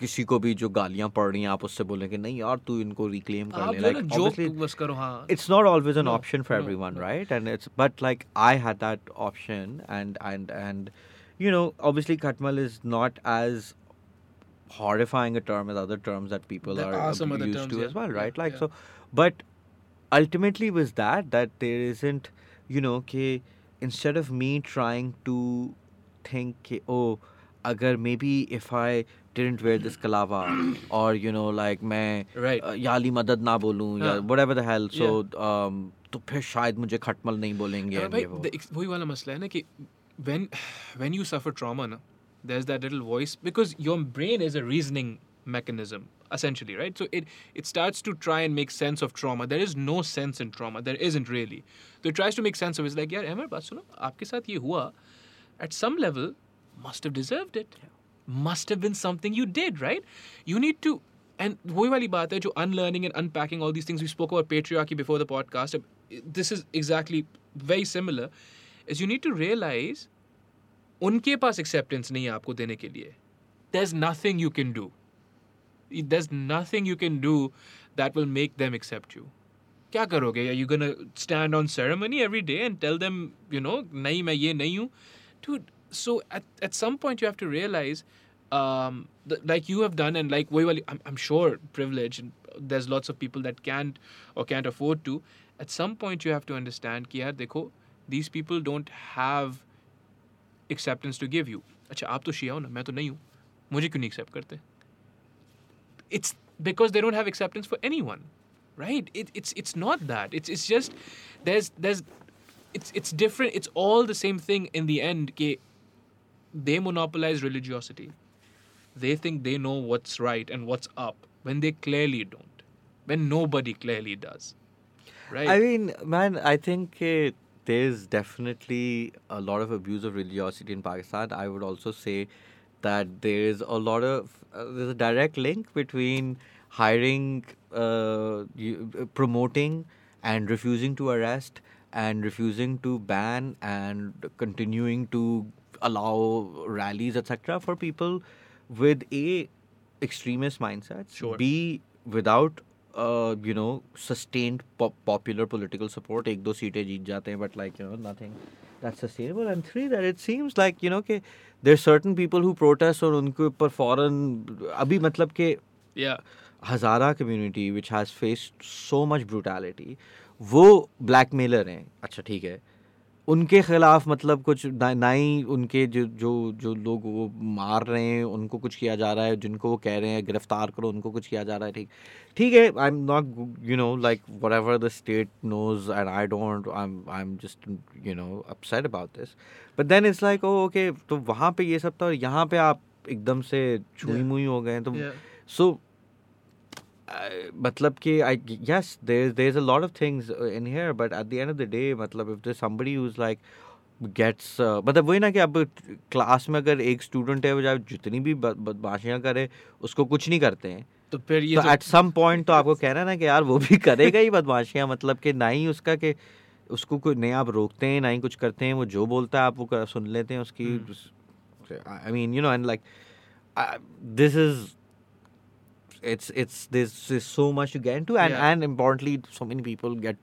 किसी को भी जो गालियाँ पड़ रही हैं आप उससे बोलें कि नहीं यार तू इनको रिक्लेम कर ले। लाइक करो हाँ। It's not always an option for everyone right and it's but like I had that option and and and you know obviously katmal is not as horrifying a term as other terms that people There are, are uh, some other used terms, to yeah, as well yeah, right like yeah. so but ultimately was that that there isn't you know कि instead of me trying to think कि, oh agar maybe if i didn't wear this kalava [coughs] or you know like मैं Right. uh, याली मदद ना बोलूं या हाँ. whatever the hell so um, तो फिर शायद मुझे खटमल नहीं बोलेंगे हाँ and भाई ये वो. the ex- वही वाला मसला है ना कि when [sighs] when you suffer trauma na, there's that little voice because your brain is a reasoning mechanism essentially right? So it it starts to try and make sense of trauma. There is no sense in trauma. There isn't really. So it tries to make sense of it. it's like yeah Ahmer, baat aapke saath ye hua at some level must have deserved it. Yeah. must have been something you did right? You need to and वही वाली बात है unlearning and unpacking all these things we spoke about patriarchy before the podcast. This is exactly very similar. Is you need to realise उनके पास acceptance नहीं है आपको देने के लिए there is nothing you can do there is nothing you can do that will make them accept you क्या करोगे you gonna stand on ceremony every day and tell them you know नहीं मैं ये नहीं हूँ too so at some point you have to realise like you have done and like we well, I'm, I'm sure privilege there's lots of people that can't or can't afford to at some point you have to understand ki yaar dekho these people don't have acceptance to give you अच्छा आप तो शिया हो ना मैं तो नहीं हूँ मुझे क्यों नहीं accept करते it's because they don't have acceptance for anyone right it, it's it's not that it's it's just there's there's it's it's different it's all the same thing in the end ke they monopolize religiosity they think they know what's right and what's up when they clearly don't when nobody clearly does right I mean, man, I think uh, there's definitely a lot of abuse of religiosity in Pakistan. I would also say that there's a lot of uh, there's a direct link between hiring, uh, you, uh, promoting, and refusing to arrest, and refusing to ban, and continuing to allow rallies, etc., for people with a extremist mindsets. Sure. B without you know sustained popular political support एक दो सीटें जीत जाते हैं but like you know nothing that sustainable and three that it seems like you know के there certain people who protest और उनके ऊपर फॉरन अभी मतलब के Hazara community which has faced so much brutality वो ब्लैक मेलर हैं। अच्छा ठीक है। उनके खिलाफ मतलब कुछ ना ना ही उनके जो जो जो लोग वो मार रहे हैं उनको कुछ किया जा रहा है जिनको वो कह रहे हैं गिरफ़्तार करो उनको कुछ किया जा रहा है ठीक। ठीक है I am not you know like whatever the state knows and I don't I am I am just you know upset about this but then it's like oh okay तो वहाँ पे ये सब था और यहाँ पे आप एकदम से छुई मुई हो गए तो yeah. so uh, कि I yes there's there's a lot of things uh, in here but at the end of the day matlab if there's somebody who's like gets uh, मतलब वही ना कि अब क्लास में अगर एक स्टूडेंट है वो चाहे जितनी भी बदमाशियाँ करे उसको कुछ नहीं करते हैं। तो फिर ये एट सम पॉइंट तो आपको कहना है ना कि यार वो भी करेगा ही बदमाशियाँ मतलब कि ना ही उसका कि उसको कोई नहीं आप रोकते हैं ना ही कुछ करते हैं वो जो बोलता है आप वो कर- सुन लेते हैं उसकी I mean you know and like this is it's it's there's, there's so much to get into and Yeah. and importantly so many people get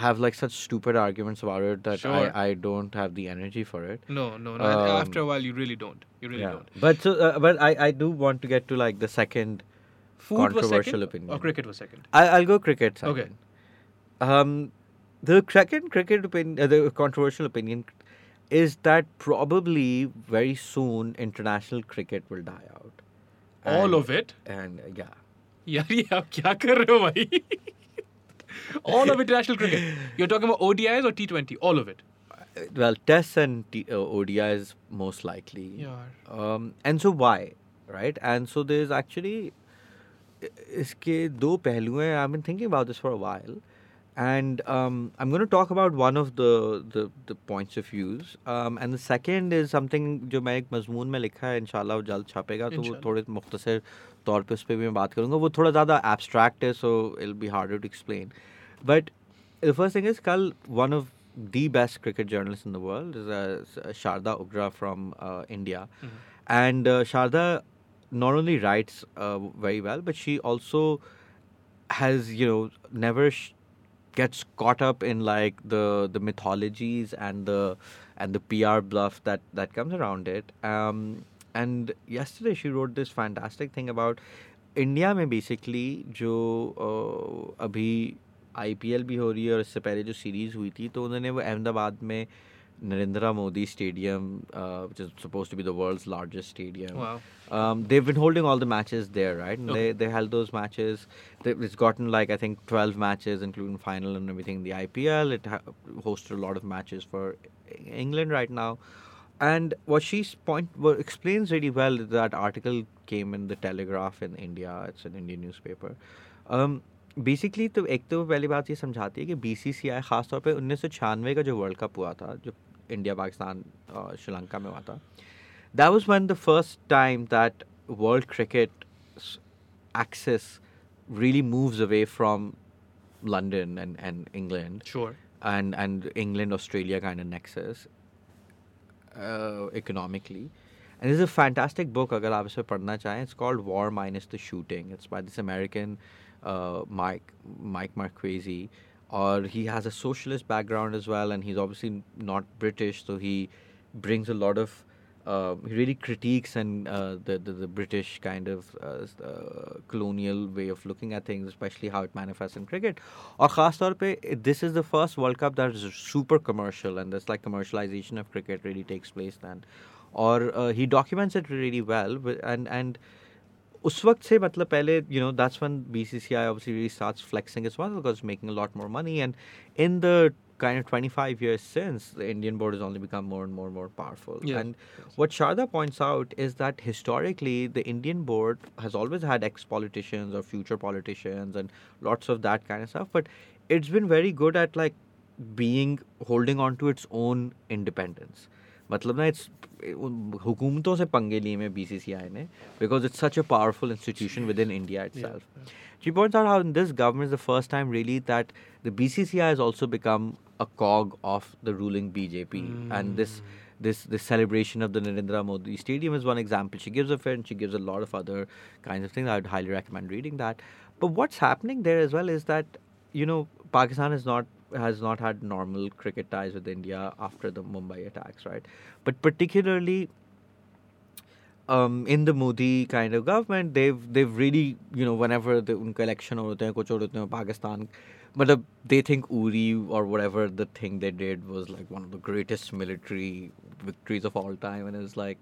have like such stupid arguments about it that Sure. I, I don't have the energy for it no no no Um, after a while you really don't you really don't but so uh, but I, I do want to get to like the second food was Controversial second opinion. or cricket was second I, I'll go cricket Okay. Um, the second cricket opinion, uh, the controversial opinion, is that probably very soon international cricket will die out all And- of it And uh, yeah, [laughs] यार ये आप क्या कर रहे हो भाई all of international cricket you're talking about ODIs or T20 all of it Uh, well, tests and T- uh, ODIs most likely. यार Um, and so why, right? And so there's actually i- इसके दो पहलू हैं. I've been thinking about this for a while, and um, I'm going to talk about one of the the, the points of views, um, and the second is something जो मैं एक मजमून में लिखा है इंशाल्लाह वो जल्द छपेगा तो वो इंशाल्लाह। थोड़े मुख्तसर तौर पे उस पर भी मैं बात करूँगा वो थोड़ा ज़्यादा abstract है so it'll be harder to explain, but the first thing is कल one of the best cricket journalists in the world is uh, Sharda Ugra from uh, India, and uh, Sharda not only writes uh, very well, but she also has you know never sh- gets caught up in like the the mythologies and the and the PR bluff that that comes around it. Um, and yesterday she wrote this fantastic thing about India में basically जो uh, अभी IPL भी हो रही है और इससे पहले जो सीरीज हुई थी तो उन्होंने वो अहमदाबाद में Narendra Modi stadium which is supposed to be the world's largest stadium Wow. um, they've been holding all the matches there, right? And Okay. They they held those matches. They, it's gotten like I think twelve matches, including final and everything. in The IPL it ha- hosted a lot of matches for E- England right now. And what she's point what explains really well is that article came in the Telegraph in India. It's an Indian newspaper. Um, basically तो एक तो पहली बात ये समझाती है कि B C C आई ख़ासतौर पर उन्नीस सौ छियानवे का जो वर्ल्ड कप हुआ था जो India, Pakistan, uh, Sri Lanka में That was when the first time that world cricket access really moves away from London and, and England. Sure. And and England Australia kind of nexus uh, economically. And this is a fantastic book अगर आप It's called War Minus the Shooting. It's by this American uh, Mike Mike Marqusee or he has a socialist background as well, and he's obviously not British, so he brings a lot of uh, he really critiques and uh, the, the, the British kind of uh, uh colonial way of looking at things, especially how it manifests in cricket. Or khas taur pe, this is the first World Cup that is super commercial, and this like commercialization of cricket really takes place then. Or uh, he documents it really well, and and उस वक्त से मतलब पहले you know that's when BCCI obviously really starts flexing its muscle because it's making a lot more money and in the kind of 25 years since the Indian board has only become more and more and more powerful Yeah. and what Sharda points out is that historically the Indian board has always had ex-politicians or future politicians and lots of that kind of stuff but it's been very good at like being holding on to its own independence मतलब ना it's हुकूमतों से पंगे लिए में BCCI ने because it's such a powerful institution within India itself. She points out how in this government is the first time really that the BCCI has also become a cog of the ruling BJP, and this this this celebration of the Narendra Modi Stadium is one example. She gives of it, and she gives a lot of other kinds of things. I would highly recommend reading that. But what's happening there as well is that you know Pakistan is not has not had normal cricket ties with India after the Mumbai attacks, right? But particularly um, in the Modi kind of government, they've they've really you know whenever the un election or hain, kuch hote hain, Pakistan. But they think Uri or whatever the thing they did was like one of the greatest military victories of all time, and it's like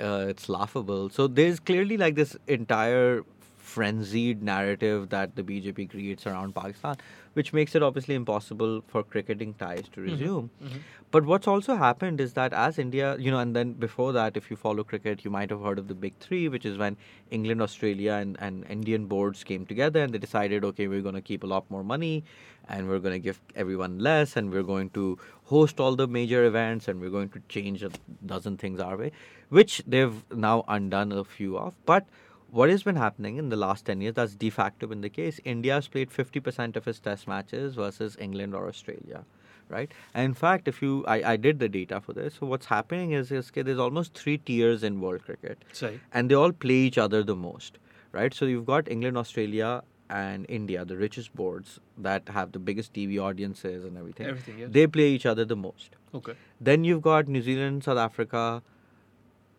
uh, it's laughable. So there's clearly like this entire frenzied narrative that the BJP creates around Pakistan, which makes it obviously impossible for cricketing ties to mm-hmm. resume. Mm-hmm. But what's also happened is that as India, you know, and then before that, if you follow cricket, you might have heard of the Big Three, which is when England, Australia, and, and Indian boards came together and they decided, okay, we're going to keep a lot more money and we're going to give everyone less and we're going to host all the major events and we're going to change a dozen things our way, which they've now undone a few of. But what has been happening in the last 10 years, that's de facto been the case. India has played 50% of its test matches versus England or Australia, right? And in fact, if you, I, I did the data for this. So what's happening is, is okay, there's almost three tiers in world cricket, Sorry. and they all play each other the most, right? So you've got England, Australia, and India, the richest boards that have the biggest TV audiences and everything. Everything, yes. They play each other the most. Okay. Then you've got New Zealand, South Africa,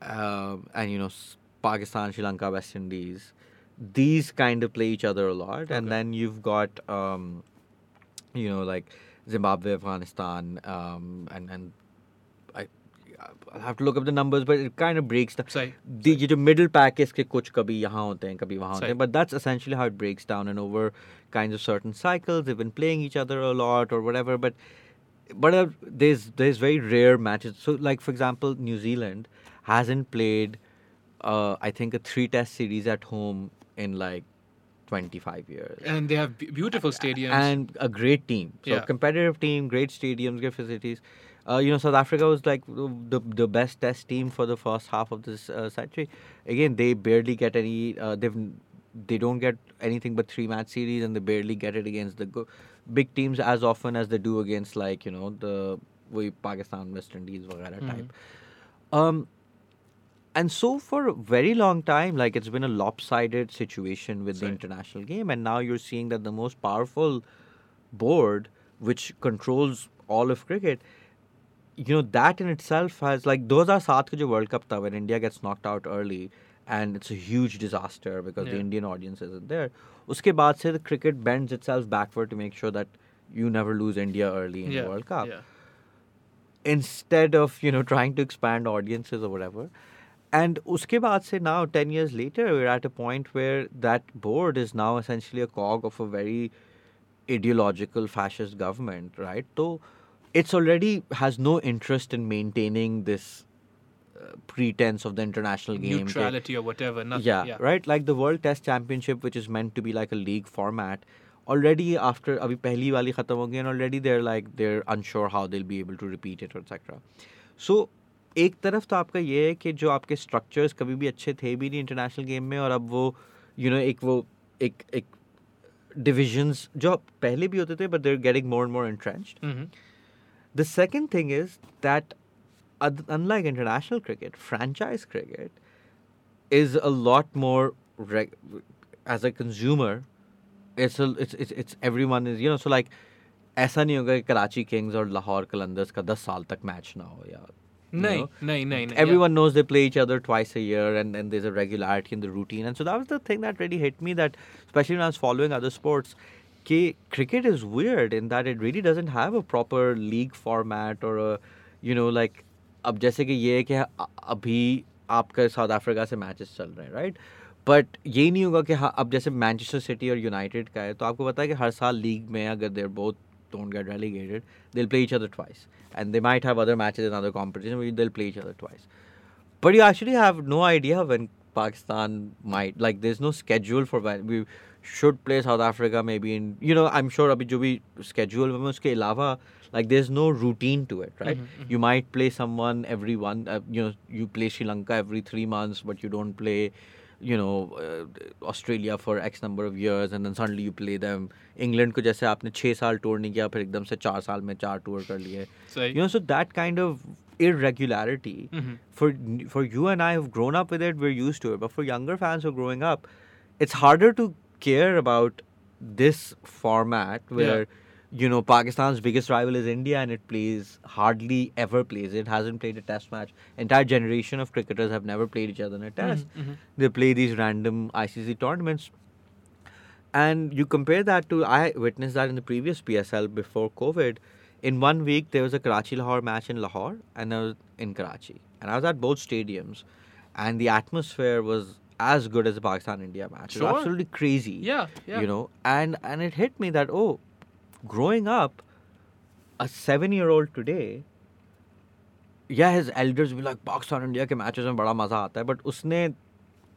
um, and you know Pakistan, Sri Lanka, West Indies. These kind of play each other a lot, and Okay. then you've got um, you know like Zimbabwe, Afghanistan, um, and and I I'll have to look up the numbers, but it kind of breaks down. सही The जो middle pack है इसके कुछ कभी यहाँ होते हैं कभी वहाँ होते सही। हैं but that's essentially how it breaks down and over kinds of certain cycles they've been playing each other a lot or whatever but but uh, there's there's very rare matches so like for example New Zealand hasn't played uh, I think a three test series at home in like 25 years. And they have beautiful stadiums. And a great team. So, yeah. competitive team, great stadiums, great facilities. Uh, you know, South Africa was like the, the best test team for the first half of this uh, century. Again, they barely get any, uh, they've, they don't get anything but three match series and they barely get it against the go- big teams as often as they do against like, you know, the Pakistan, West Indies, whatever mm-hmm. type. Um, and so for a very long time like it's been a lopsided situation with the international game and now you're seeing that the most powerful board which controls all of cricket you know that in itself has like those are ka jo world cup tha when india gets knocked out early and it's a huge disaster because yeah. the indian audience isn't there uske baad se the cricket bends itself backward to make sure that you never lose india early in yeah. the world cup yeah. instead of you know trying to expand audiences or whatever and uske baad se now 10 years later we're at a point where that board is now essentially a cog of a very ideological fascist government right? So it's already has no interest in maintaining this uh, pretense of the international game neutrality or whatever nothing, yeah, yeah, right? Like the world test championship which is meant to be like a league format already after abhi pehli wali khatam ho and already they're like they're unsure how they'll be able to repeat it etc so एक तरफ़ तो आपका ये है कि जो आपके structures कभी भी अच्छे थे भी नहीं इंटरनेशनल गेम में और अब वो यू नो एक वो एक एक डिविजन्स जो पहले भी होते थे but there getting more and more entrenched the second thing is that unlike international cricket franchise cricket is a lot more as a consumer it's everyone is you know so like ऐसा नहीं होगा कि Karachi Kings और लाहौर कलंदर्स का दस साल तक match ना हो या नहीं, know? नहीं, नहीं, नहीं, Everyone knows they play each other twice a year, and, and there's a regularity in the routine. And so that was the thing that really hit me. That especially when I was following other sports, कि cricket is weird in that it really doesn't have a proper league format or a you know like अब जैसे कि ये है कि अ- अभी आपका south Africa से मैचेस चल रहे हैं राइट बट ये नहीं होगा कि हाँ अब जैसे मैनचेस्टर सिटी और यूनाइटेड का है तो आपको पता है कि हर साल लीग में अगर देर both don't get relegated, they'll play each other twice. And they might have other matches in other competitions they'll play each other twice. But you actually have no idea when Pakistan might like there's no schedule for when we should play South Africa maybe in you know I'm sure abhi jo bhi schedule mein uske ilawa like there's no routine to it right mm-hmm, mm-hmm. you might play someone every one uh, you know you play Sri Lanka every 3 months but you don't play you know uh, Australia for X number of years and then suddenly you play them England को जैसे आपने छः साल tour नहीं किया फिर एकदम से चार साल में चार टूर कर लिए Sorry. you know so that kind of irregularity Mhm. for for you and I who've grown up with it we're used to it but for younger fans who are growing up it's harder to care about this format where you know Pakistan's biggest rival is India and it plays hardly ever plays it hasn't played a test match entire generation of cricketers have never played each other in a test Mhm, mhm. they play these random ICC tournaments and you compare that to I witnessed that in the previous PSL before COVID. In one week, there was a Karachi Lahore match in Lahore, and I was in Karachi, and I was at both stadiums, and the atmosphere was as good as the Pakistan India match. It was Sure. absolutely crazy. Yeah, yeah. You know, and and it hit me that oh, growing up, a seven-year-old today. Yeah, his elders will be like Pakistan India के matches में बड़ा मजा आता है, but उसने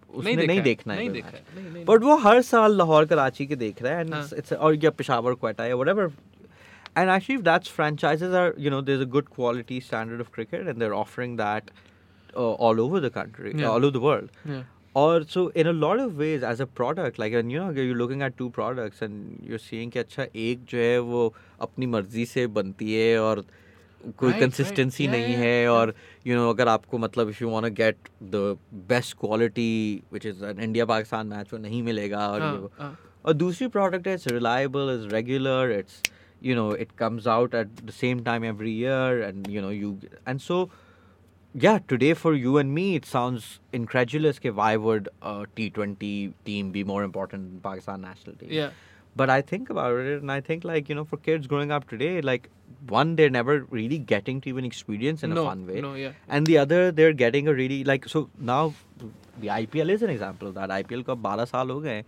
उसने देखा नहीं है, देखना है नहीं कोई देखा match. है, नहीं, नहीं, बट वो हर साल लाहौर कराची के देख रहा है and हाँ. it's, it's और या पेशावर क्वेटा या whatever and actually if that's franchises are you know there's a good quality standard of cricket and they're offering that uh, all over the country Yeah. all over the world Yeah. और so in a lot of ways as a product like you know you looking at two products and you seeing कि अच्छा एक जो है वो अपनी मर्ज़ी से बनती है और कोई कंसिस्टेंसी right, right. yeah, नहीं yeah, है yeah. और यू you नो know, अगर आपको मतलब if you want get the best quality which is an India Pakistan match वो नहीं मिलेगा और uh, uh. और दूसरी प्रोडक्ट है it's reliable is regular it's you know it comes out at the same time every year and you know you and so yeah today for you and me it sounds incredulous कि why would a T20 team be more important than Pakistan national team Yeah. but I think about it and I think like you know for kids growing up today like one they're never really getting to even experience in no, a fun way No, yeah. and the other they're getting a really like so now the IPL is an example of that IPL को अब 12 साल हो गए हैं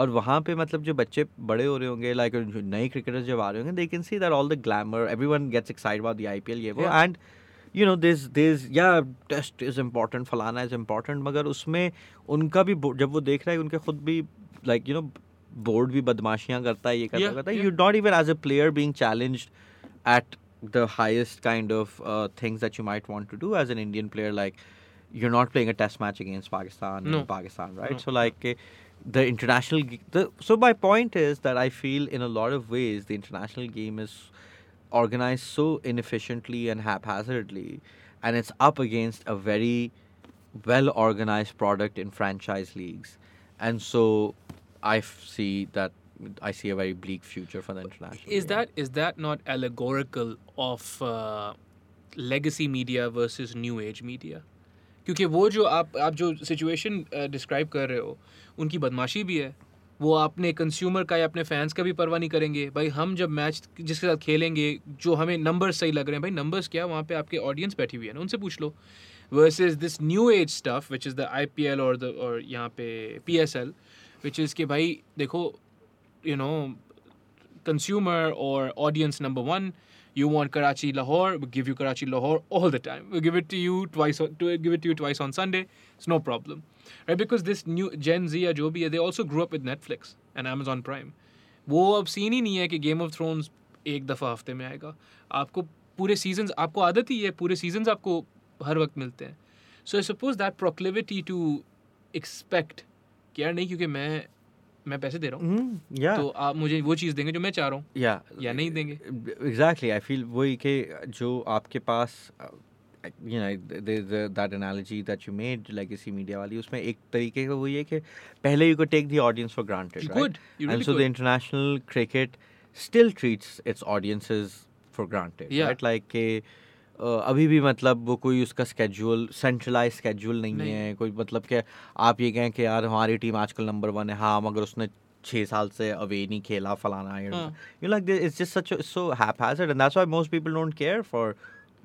और वहाँ पे मतलब जो बच्चे बड़े हो रहे होंगे लाइक जो नए क्रिकेटर्स जब आ रहे होंगे they can see that all the glamour everyone gets excited about the IPL ये वो Yeah. And you know this this या टेस्ट इज इम्पोर्टेंट फलाना इज इम्पोर्टेंट मगर उसमें उनका भी बो- जब वो देख रहा है उनके खुद भी लाइक यू नो बोर्ड भी बदमाशियां करता है ये करता Yeah, करता है yeah. you're not even as a player being challenged at the highest kind of uh, things that you might want to do as an Indian player like you're not playing a test match against Pakistan No. in Pakistan right No. so like eh, the international g- the so my point is that I feel in a lot of ways the international game is organized so inefficiently and haphazardly and it's up against a very well organized product in franchise leagues and so I f- see that I see a very bleak future for the international Is game. that is that not allegorical of uh, legacy media versus new age media? क्योंकि वो जो आप आप जो situation describe कर रहे हो उनकी बदमाशी भी है वो अपने कंज्यूमर का या अपने फैंस का भी परवाह नहीं करेंगे। भाई, हम जब मैच जिसके साथ खेलेंगे, जो हमें नंबर्स सही लग रहे हैं, भाई नंबर्स क्या? वहाँ पे आपके ऑडियंस बैठी हुई है ना, उनसे पूछ लो। Worse is this new age stuff which is the I P L और द और यहाँ पे P S L which is के भाई, देखो यू नो कंज्यूमर और audience number one you want Karachi Lahore give you Karachi Lahore all the time give it to you twice give it to you twice on Sunday it's no problem right? Because this new Gen Z या जो भी है, they also grew up with Netflix and Amazon Prime. वो अब scene ही नहीं है कि Game of Thrones एक दफ़ा हफ़्ते में आएगा आपको पूरे सीजन्स आपको आदत ही है पूरे सीज़न आपको हर वक्त मिलते हैं so I suppose that proclivity to expect कि यार नहीं क्योंकि मैं मैं पैसे दे रहा हूँ Mm, yeah. तो आप मुझे वो चीज़ देंगे जो मैं चाह रहा हूँ yeah या नहीं देंगे एग्जैक्टली आई फील वही कि जो आपके पास you know that analogy that you made legacy media वाली उसमें एक तरीके का वो ये कि पहले यू को take the audience for granted and so the international cricket still treats its audiences for granted right like के Uh, अभी भी मतलब वो कोई उसका स्केड्यूल सेंट्रलाइज स्केड्यूल नहीं, नहीं है कोई मतलब कि आप ये कहें कि यार हमारी टीम आजकल नंबर वन है हाँ मगर उसने छः साल से अवे नहीं खेला फलाना you like it's just such so हैप and that's why most people don't care for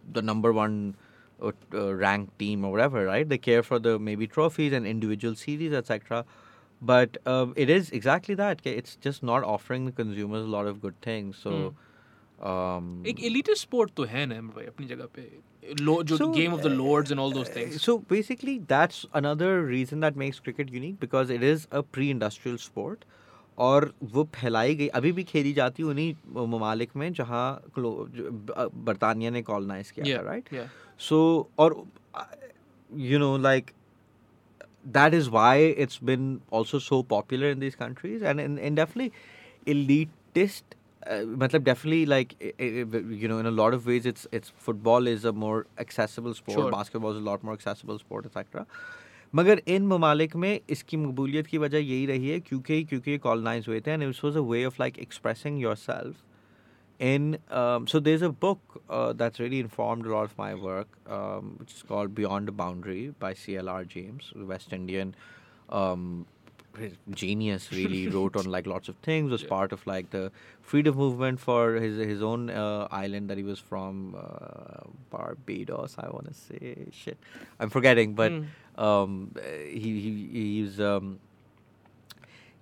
the number one number one uh, uh, ranked team or whatever right they care for the maybe trophies and individual series etc but uh, it is exactly that कि it's just not offering the consumers a lot of good things so um एक elitist sport तो है ना भाई अपनी जगह पे लो जो So, game of the uh, Lord's and all those uh, things So basically, that's another reason that makes cricket unique because it is a pre-industrial sport. और वो फैलाई गई अभी भी खेली जाती है उन्हीं ममालिक में जहाँ क्लो- जो ब- बरतानिया ने कॉलोनाइज किया था राइट या so or uh, you know like that is why it's been also so popular in these countries and in, in definitely elitist uh, matlab definitely like i- i- you know in a lot of ways it's it's football is a more accessible sport Sure. basketball is a lot more accessible sport etc मगर इन ममालिक में इसकी मकबूलियत की वजह यही रही है क्योंकि क्योंकि कॉलोनाइज हुए थे and it was a way of like expressing yourself in um, so there's a book uh, that's really informed a lot of my work um, which is called beyond the boundary by clr james the west indian um, genius really [laughs] wrote on like lots of things was Yeah. part of like the freedom movement for his his own uh, island that he was from uh, barbados i want to say. Shit. I'm forgetting but um, he, he he's um,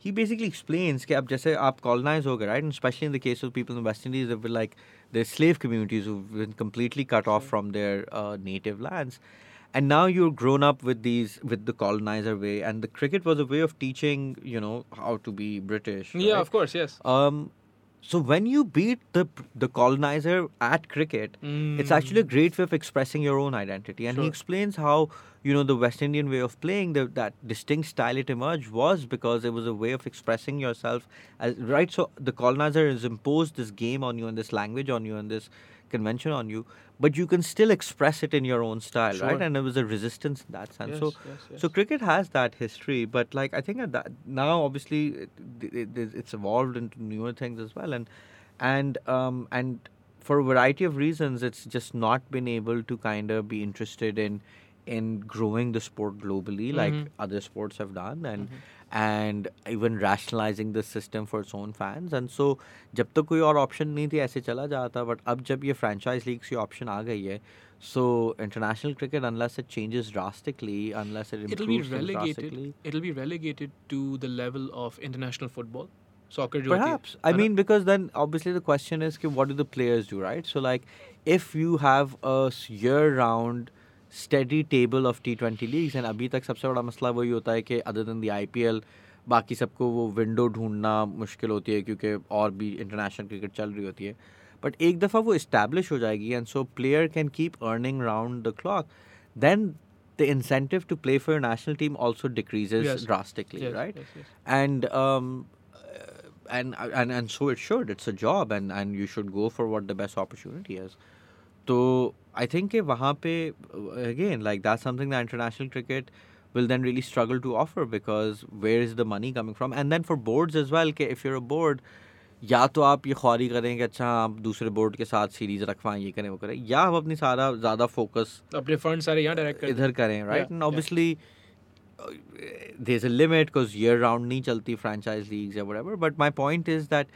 he basically explains कि अब जैसे आप colonize हो गए right and especially in the case of people in the West Indies there were like the slave communities who've been completely cut off from their uh, native lands and now you're grown up with these with the colonizer way and the cricket was a way of teaching you know how to be British Yeah, right? of course, yes. um so when you beat the the colonizer at cricket it's hmm. actually a great way of expressing your own identity. And he explains how you know the west indian way of playing the, that distinct style it emerged was because it was a way of expressing yourself as right so the colonizer has imposed this game on you and this language on you and this convention on you but you can still express it in your own style right and there was a resistance in that sense Yes, so yes, yes. so cricket has that history, but like I think at that now, obviously, it, it, it, it's evolved into newer things as well, and and um and for a variety of reasons, it's just not been able to kind of be interested in in growing the sport globally like Mhm. other sports have done, and Mhm. and even rationalizing the system for its own fans. And so, जब तक कोई और option नहीं थी ऐसे चला जाता but अब जब ये फ्रेंचाइज लीग्स की ऑप्शन आ गई है so international cricket unless it changes drastically unless it It'll be improves things relegated. drastically It'll be relegated to the level of international football, soccer. जो होती है, perhaps i है ना? mean because then obviously the question is कि what do the players do right so like if you have a year round steady table of T20 leagues. And अभी तक सबसे बड़ा मसला वही होता है कि अदर than the IPL बाकी सबको वो विंडो ढूंढना मुश्किल होती है क्योंकि और भी इंटरनेशनल क्रिकेट चल रही होती है। बट एक दफ़ा वो इस्टेब्लिश हो जाएगी and so player can keep earning round the clock then the incentive to play for national team also decreases Yes. Drastically Yes, right yes, yes. and um uh, and and and so it should. It's a job and and you should go for what the best opportunity is. तो I think कि वहाँ पे again like that something the international cricket will then really struggle to offer because where is the money coming from and then for board is well के if you're a board या तो आप ये ख्वारी करें कि अच्छा आप दूसरे बोर्ड के साथ सीरीज़ रखवाएँ ये करें वो करें या आप अपनी सारा ज़्यादा फोकस अपने फंड सारे यहाँ डायरेक्ट इधर करें right and obviously they is a limit cause year round नहीं चलती फ्रेंचाइज लीग या what but my point is that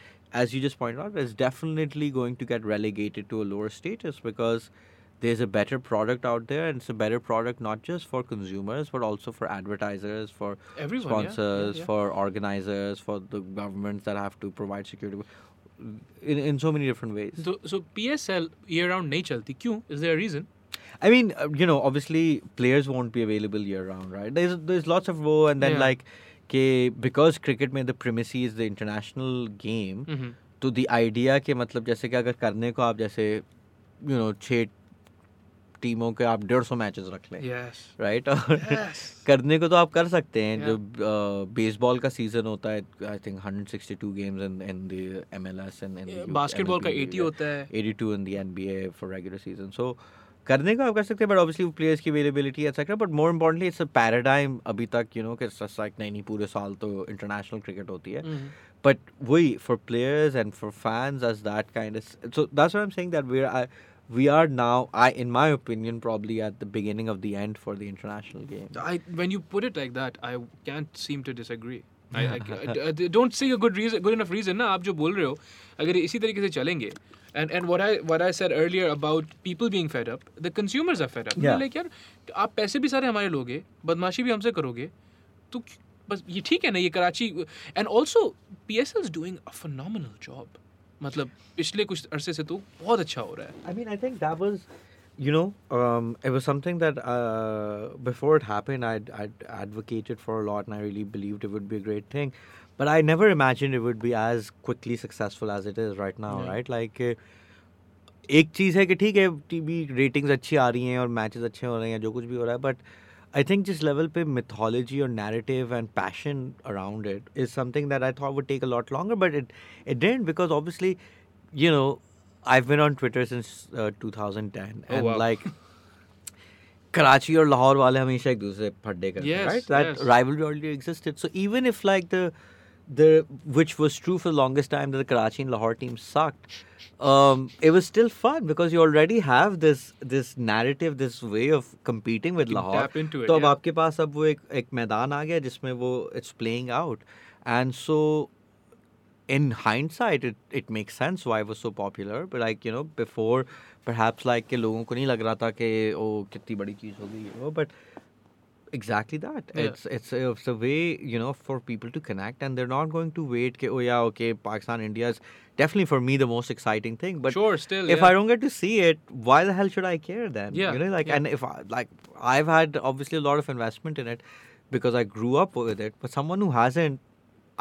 as you just pointed out, is definitely going to get relegated to a lower status because there's a better product out there and it's a better product not just for consumers but also for advertisers for Everyone, sponsors yeah. Yeah, yeah. for organizers for the governments that have to provide security in, in so many different ways so, so psl year round nahi The Q is there a reason I mean, uh, you know, obviously players won't be available year round, right? There's there's lots of woe, and then like कि because cricket में the primacy is the international game तो the idea के मतलब जैसे कि अगर करने को आप जैसे यू नो छ टीमों के आप डेढ़ सौ मैच रख लें राइट और [laughs] करने को तो आप कर सकते हैं जो बेसबॉल uh, का सीज़न होता है I think hundred sixty two games in in the M and basketball का एटी होता है। Eighty two in the N for regular season so करने को आप कर सकते हैं बट ऑब्वियसली प्लेयर्स की availability etcetera but more importantly it's a paradigm अभी तक यू नो कि लाइक नहीं नहीं पूरे साल तो इंटरनेशनल क्रिकेट होती है. बट वही for players and for fans as that kind so that's what I am saying that we are we are now i in my opinion probably at the beginning of the end for the international game I when you put it like that, I can't seem to disagree. I, I, [laughs] I- I- don't say a good reason, good enough reason ना आप जो बोल रहे हो अगर इसी तरीके से चलेंगे and and what I what I said earlier about people being fed up, the consumers are fed up. Yeah. Like यार आप पैसे भी सारे हमारे लोगे बदमाशी भी हमसे करोगे तो क्यों- बस ये ठीक है ना ये Karachi and also PSL is doing a phenomenal job. मतलब पिछले कुछ अरसे से तो बहुत अच्छा हो रहा है I mean, I think that was, you know, um, it was something that uh, before it happened, I'd, I'd advocated for a lot and I really believed it would be a great thing. But I never imagined it would be as quickly successful as it is right now, Yeah. right? Like, uh, एक चीज़ है कि ठीक है TV ratings अच्छी आ रही हैं और matches अच्छे हो रहे हैं जो कुछ भी हो रहा है बट आई थिंक जिस लेवल पे mythology और narrative and passion around it is something that I thought would take a lot longer, but it it didn't because obviously, you know, I've been on Twitter since uh, 2010, Oh, and wow. like. Karachi और लाहौर वाले हमेशा एक दूसरे से फड्डे करते हैं, Yes, right? That yes. rivalry already existed. So even if like the the which was true for the longest time that the Karachi and Lahore teams sucked, um, it was still fun because you already have this this narrative, this way of competing with You can Lahore. tap into it, तो अब yeah. आपके पास अब वो एक एक मैदान आ गया जिसमें वो it's playing out, and so in hindsight it it makes sense why it was so popular. But like you know before, perhaps like कि लोगों को नहीं लग रहा था कि ओ कितनी बड़ी चीज हो गई है वो, but exactly that Yeah. it's it's a, it's a way you know for people to connect and they're not going to wait ke, oh yeah okay pakistan india is definitely for me the most exciting thing but sure still if yeah. i don't get to see it why the hell should i care then Yeah, you know like yeah. and if i like i've had obviously a lot of investment in it because i grew up with it but someone who hasn't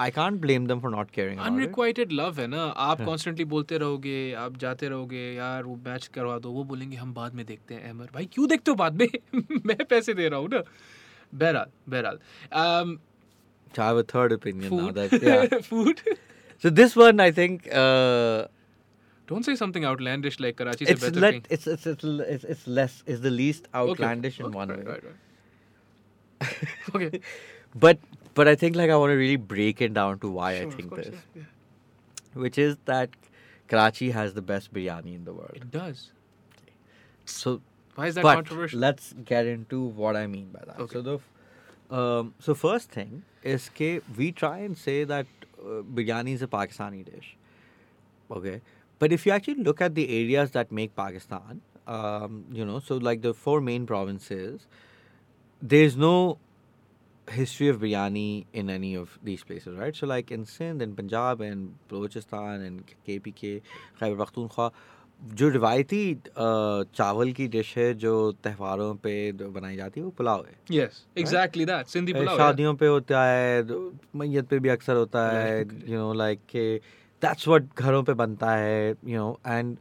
i can't blame them for not caring about it unrequited love है ना आप constantly बोलते रहोगे आप जाते रहोगे यार वो मैच करवा दो वो बोलेंगे हम बाद में देखते हैं अमर भाई क्यों देखते हो बाद में [laughs] मैं पैसे दे रहा हूँ ना Beral, Beral. Um, so I have a third opinion food. now. That [laughs] yeah, food. So this one, I think. Uh, don't say something outlandish like Karachi. It's, le- it's, it's, it's, it's, it's less. It's the least outlandish okay. in okay, one right, way. Right, right. [laughs] okay. But but I think like I want to really break it down to why sure, I think course, this, yeah, yeah. which is that Karachi has the best biryani in the world. It does. So why is that but controversial let's get into what I mean by that. Okay. So the um, so first thing is that we try and say that uh, biryani is a Pakistani dish. Okay. But if you actually look at the areas that make Pakistan, um, you know, so like the four main provinces, there's no history of biryani in any of these places, right? So like in Sindh, in Punjab, in Balochistan, in KPK, Khyber Pakhtunkhwa, जो रिवायती चावल की dish है जो त्योहारों पे बनाई जाती है वो पुलाव है Yes, exactly that. Sindhi A, pulao. yeah. शादियों पे होता है मैयत पे भी अक्सर होता है यू नो लाइक के दैट्स व्हाट घरों पे बनता है you know and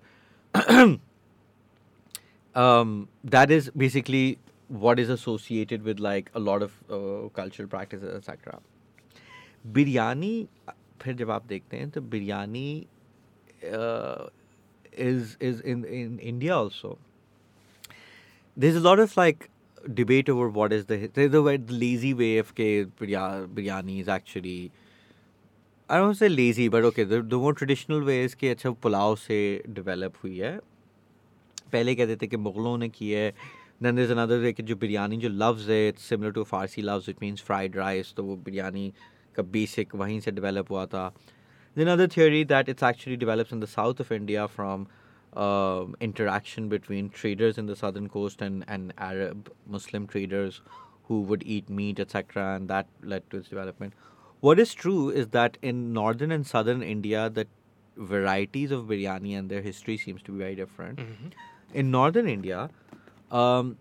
um, that is basically what is associated with like a lot of uh, cultural practices etc biryani फिर जब आप देखते हैं तो biryani is is in in India also there's a lot of like debate over what is the there's the lazy way of birya- biryani is actually I don't want to say lazy but okay the, the more traditional way is कि अच्छा पुलाव से develop हुई है पहले कहते थे कि मुगलों ने की है then there's another way कि जो बिरयानी जो लफ्ज़ है it's similar to फारसी लफ्ज़ it means fried rice तो वो बिरयानी का basic वहीं से develop हुआ था Then another theory that it's actually develops in the south of India from um interaction between traders in the southern coast and, and Arab Muslim traders who would eat meat, etc., and that led to its development. What is true is that in northern and southern India, the varieties of biryani and their history seems to be very different. Mhm. In northern India, um,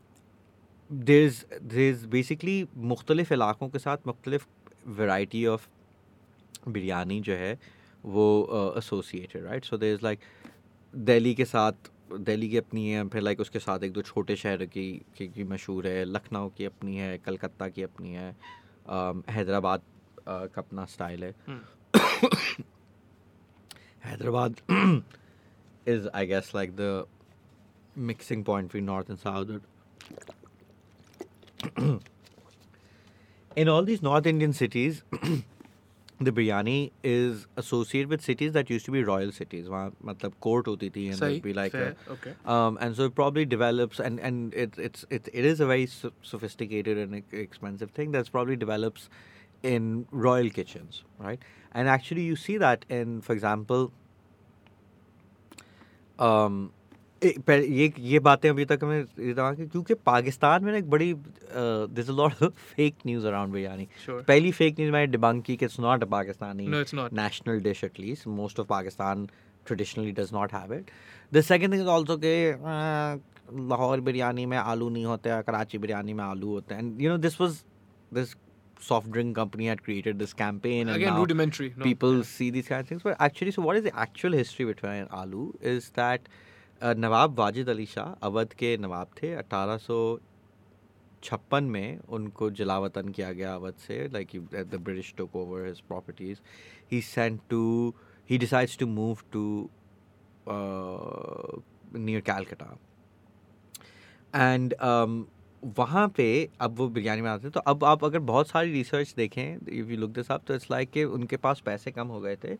there's there's basically मुख्तलिफ इलाकों के साथ मुख्तलिफ variety of biryani जो है वो associated right so there is like Delhi के साथ दिल्ली की अपनी है फिर लाइक उसके साथ एक दो छोटे शहर की की, की मशहूर है लखनऊ की अपनी है कलकत्ता की अपनी है um, हैदराबाद uh, का अपना स्टाइल है Hmm. [coughs] Hyderabad is I guess like the mixing point between north and south. [coughs] In all these North Indian cities, the biryani is associated with cities that used to be royal cities. matlab court hoti thi and be like okay. Um, and so it probably develops and and it it's it is a very sophisticated and expensive thing that's probably develops in royal kitchens, right? And actually, you see that in, for example, um, ये ये बातें अभी तक हमें ये रहा कि क्योंकि पाकिस्तान में ना एक बड़ी this a lot of fake news around biryani Sure. पहली फेक न्यूज़ मैंने डिबंक की कि it's not a Pakistani No, it's not. national dish at least most of Pakistan traditionally does not have it the second thing is also कि uh, Lahore biryani में आलू नहीं होते हैं कराची बिरयानी में आलू होते हैं and you know this was this soft drink company had created this campaign and Again, now rudimentary. No. people see these kind of things. But actually, so what is the actual history between आलू is that uh, Nawab Wajid Ali Shah Awadh के नवाब थे। अठारह छप्पन में उनको जलावतन किया गया अवध से like the British took over his properties he sent to he decides to move to near Calcutta and वहाँ पे अब वो बिरयानी बनाते तो अब आप अगर बहुत सारी रिसर्च देखें if you look this up तो इट्स लाइक कि उनके पास पैसे कम हो गए थे।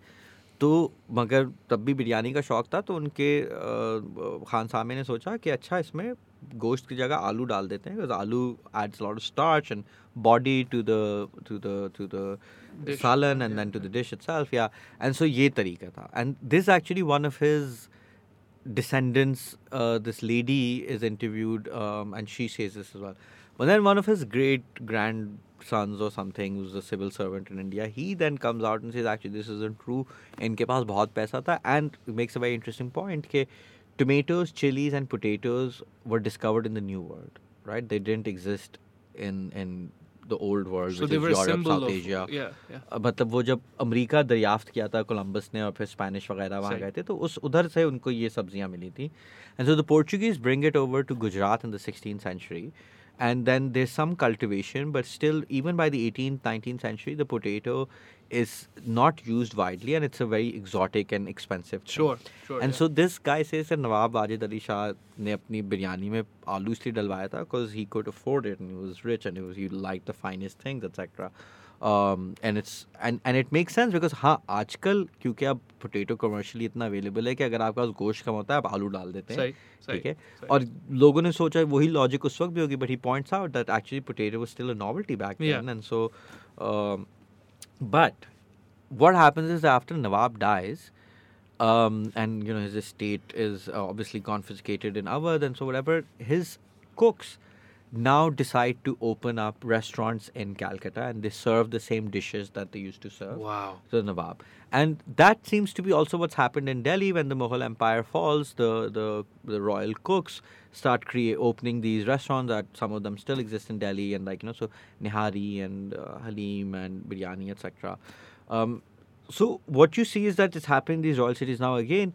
तो मगर तब भी बिरयानी का शौक था तो उनके खान सामे ने सोचा कि अच्छा इसमें गोश्त की जगह आलू डाल देते हैं आलू adds lot of starch and body to the to the to the salan and then to the dish itself या एंड सो ये तरीका था। And this actually one of his descendants, uh, this lady is interviewed, um, and she says this as well. But then one of his great grandsons or something, who's a civil servant in India, he then comes out and says, actually, this isn't true. इनके पास बहुत पैसा था, and makes a very interesting point कि tomatoes, chilies, and potatoes were discovered in the New World, right? They didn't exist in in the old world, So which they is were a Europe, symbol South of Asia. yeah, yeah. अ, मतलब वो जब America दरियाफ्त किया था Columbus ने और फिर Spanish वगैरह वहाँ सही। गए थे तो उस उधर से उनको ये सब्जियाँ मिली थी and so the Portuguese bring it over to Gujarat in the sixteen century and then there's some cultivation but still even by the 18th 19th century the potato is not used widely and it's a very exotic and expensive thing. Sure, sure. And yeah. so this guy says that Nawab Wajid Ali Shah ne apni biryani mein aloo tha because he could afford it and he was rich and he, was, he liked the finest things, etc. Um, and it's and and it makes sense because हाँ आजकल क्योंकि अब potato commercially इतना available है कि अगर आपके पास गोश्त कम होता है आप आलू डाल देते हैं सही, सही, ठीक है सही। और लोगों ने सोचा वही लॉजिक उस वक्त भी होगी but he points out that actually potato was still a novelty back Yeah. Then and so but what happens is after Nawab dies, um, and you know his estate is uh, obviously confiscated in Awadh, and so whatever his cooks, now decide to open up restaurants in Calcutta and they serve the same dishes that they used to serve. Wow. the Nawab. And that seems to be also what's happened in Delhi when the Mughal Empire falls. The the, the royal cooks start create opening these restaurants that some of them still exist in Delhi and like you know so Nihari and uh, Halim and biryani etc. Um, so what you see is that it's happening in these royal cities now again.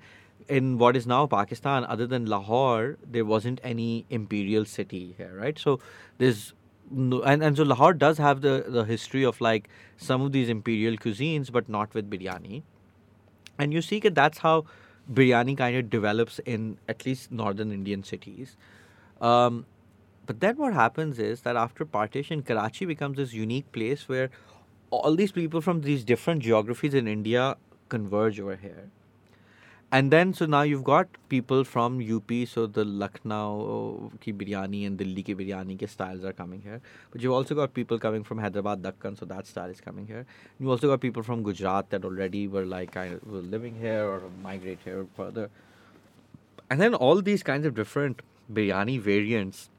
In what is now Pakistan, other than Lahore, there wasn't any imperial city here, right? So there's no, and, and so Lahore does have the, the history of like some of these imperial cuisines, but not with biryani. And you see that that's how biryani kind of develops in at least northern Indian cities. Um, but then what happens is that after partition, Karachi becomes this unique place where all these people from these different geographies in India converge over here. And then, so now you've got people from UP, so the Lucknow uh, ki biryani and Delhi ki biryani ke styles are coming here. But you've also got people coming from Hyderabad, Dakkan, so that style is coming here. You also got people from Gujarat that already were like kind of were living here or migrate here further. And then all these kinds of different biryani variants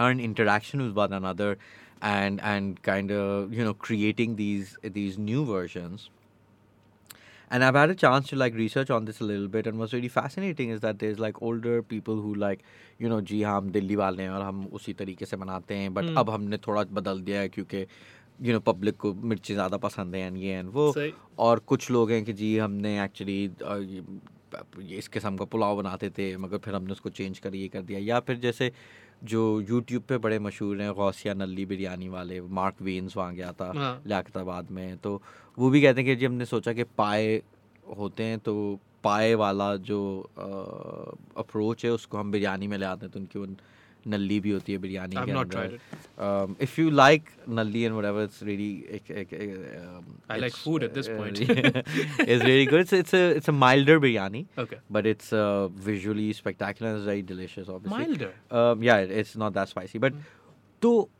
are in interaction with one another and and kind of you know creating these these new versions and I've had a chance to like research on this a little bit, and what's really fascinating is that there's like older people who like, you know, जी हाँ हम दिल्ली वाले हैं और हम उसी तरीके से बनाते हैं बट Hmm. अब हमने थोड़ा बदल दिया है क्योंकि यू नो पब्लिक को मिर्ची ज़्यादा पसंद है and ये एंड वो। और कुछ लोग हैं कि जी हमने एक्चुअली इस किस्म का पुलाव बनाते थे मगर फिर हमने उसको चेंज कर ये कर दिया या फिर जैसे जो यूट्यूब पे बड़े मशहूर हैं गौसिया नली बिरयानी वाले मार्क वेन्स वहाँ गया था हाँ। लियाकताबाद में तो वो भी कहते हैं कि जी हमने सोचा कि पाए होते हैं तो पाए वाला जो अप्रोच है उसको हम बिरयानी में ले आते हैं तो उनकी वो नली भी होती है बिरयानी के अंदर। If you like nalli and whatever it's really I like food at this point is really good it's it's a it's a milder biryani okay but it's visually spectacular is very delicious obviously milder या it's not that spicy but तो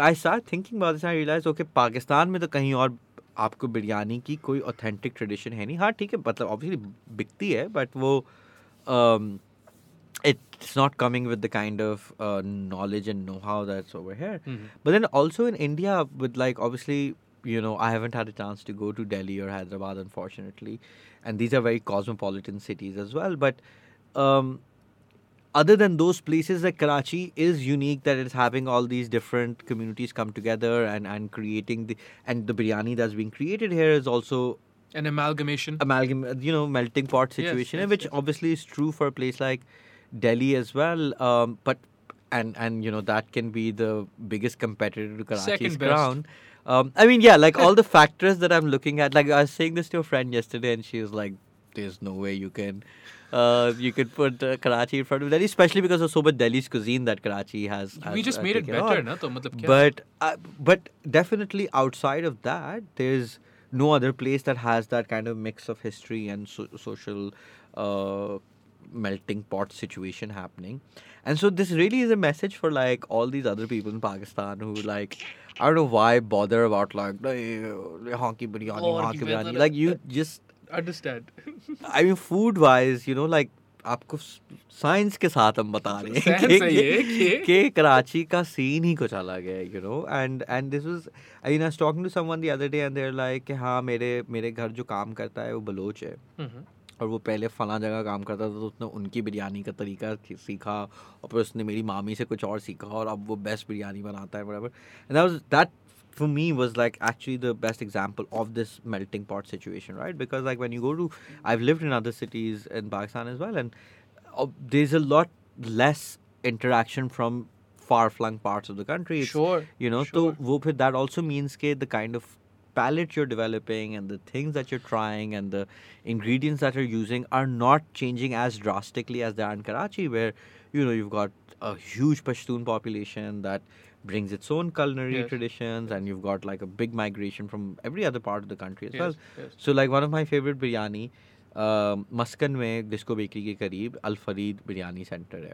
I start thinking about this I realise okay Pakistan में तो कहीं और आपको बिरयानी की कोई authentic tradition है नहीं। हाँ ठीक है मतलब ऑब्वियसली बिकती है बट वो um, it's not coming with the kind of uh, knowledge and know-how that's over here. Mhm. But then also in India, with like obviously, you know, I haven't had a chance to go to Delhi or Hyderabad, unfortunately, and these are very cosmopolitan cities as well. But um, other than those places, like Karachi is unique that it's having all these different communities come together and and creating the and the biryani that's being created here is also An amalgamation. amalgam, you know, melting pot Yes, situation, yes, which yes. obviously is true for a place like Delhi as well. Um, but and and you know that can be the biggest competitor to Karachi's ground. Um, I mean, yeah, like all the [laughs] factors that I'm looking at. Like I was saying this to a friend yesterday, and she was like, "There's no way you can, uh, you could put uh, Karachi in front of Delhi, especially because of so much Delhi's cuisine that Karachi has." We just uh, made it better, na? Matlab, but uh, but definitely outside of that, there's no other place that has that kind of mix of history and so- social uh, melting pot situation happening. And so this really is a message for like all these other people in Pakistan who like I don't know why bother about like honky biryani, और honky की biryani. बेहतर- Like you just Understand. [laughs] I mean food wise, you know, like आपको science के साथ हम बता रहे हैं Science कि- है ये कि- कि कराची का सीन ही कुछ अलग है you know and and this was I was talking to someone the other day and they are like कि हाँ मेरे मेरे घर जो काम करता है वो बलोच है Mhm. और वो पहले फला जगह काम करता था तो उसने उनकी बिरयानी का तरीका सीखा और फिर उसने मेरी मामी से कुछ और सीखा और अब वो बेस्ट बिरयानी बनाता है बराबर and that was that for me was like actually the best example of this melting pot situation right because like when you go to i've lived in other cities in pakistan as well and uh, there's a lot less interaction from far flung parts of the country It's- Sure. you know sure. so wo phir that also means ke the kind of palette you're developing and the things that you're trying and the ingredients that you're using are not changing as drastically as they are in Karachi where you know you've got a huge Pashtun population that brings its own culinary Yes. traditions and you've got like a big migration from every other part of the country as well Yes, yes. so like one of my favorite biryani uh, Muskan में Disco bakery के करीब अल Farid biryani centre है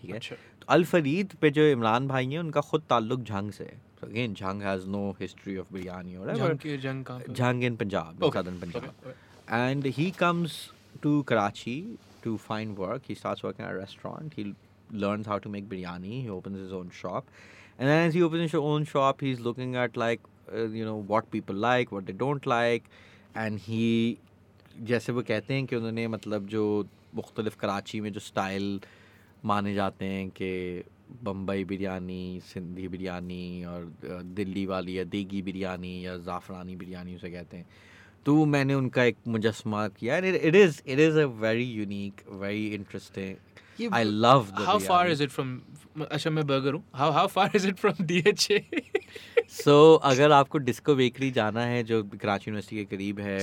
ठीक है अच्छा. तो अल फरीद पे जो इमरान भाई हैं उनका खुद ताल्लुक झंग से है so again has no history of biryani और जंग के जंग कहाँ पे? झंग इन Okay, southern punjab okay, okay. and he comes to Karachi to find work. He starts working at a restaurant. He learns how to make biryani. He opens his own shop, and then as he opens his own shop, he's looking at like uh, you know what people like, what they don't like, and he जैसे वो कहते हैं कि उन्होंने मतलब जो मुख्तलिफ़ कराची में जो स्टाइल माने जाते हैं कि बम्बई बिरयानी सिंधी बिरयानी और दिल्ली वाली या देगी बिरयानी या ज़ाफ़रानी बिरयानी उसे कहते हैं तो मैंने उनका एक मुजस्मा किया and it is it is a very unique very interesting I love How far is it from? अच्छा मैं बर्गर हूँ. How how far is it from DHA? सो अगर आपको डिस्को बेकरी जाना है जो कराची यूनिवर्सिटी के करीब है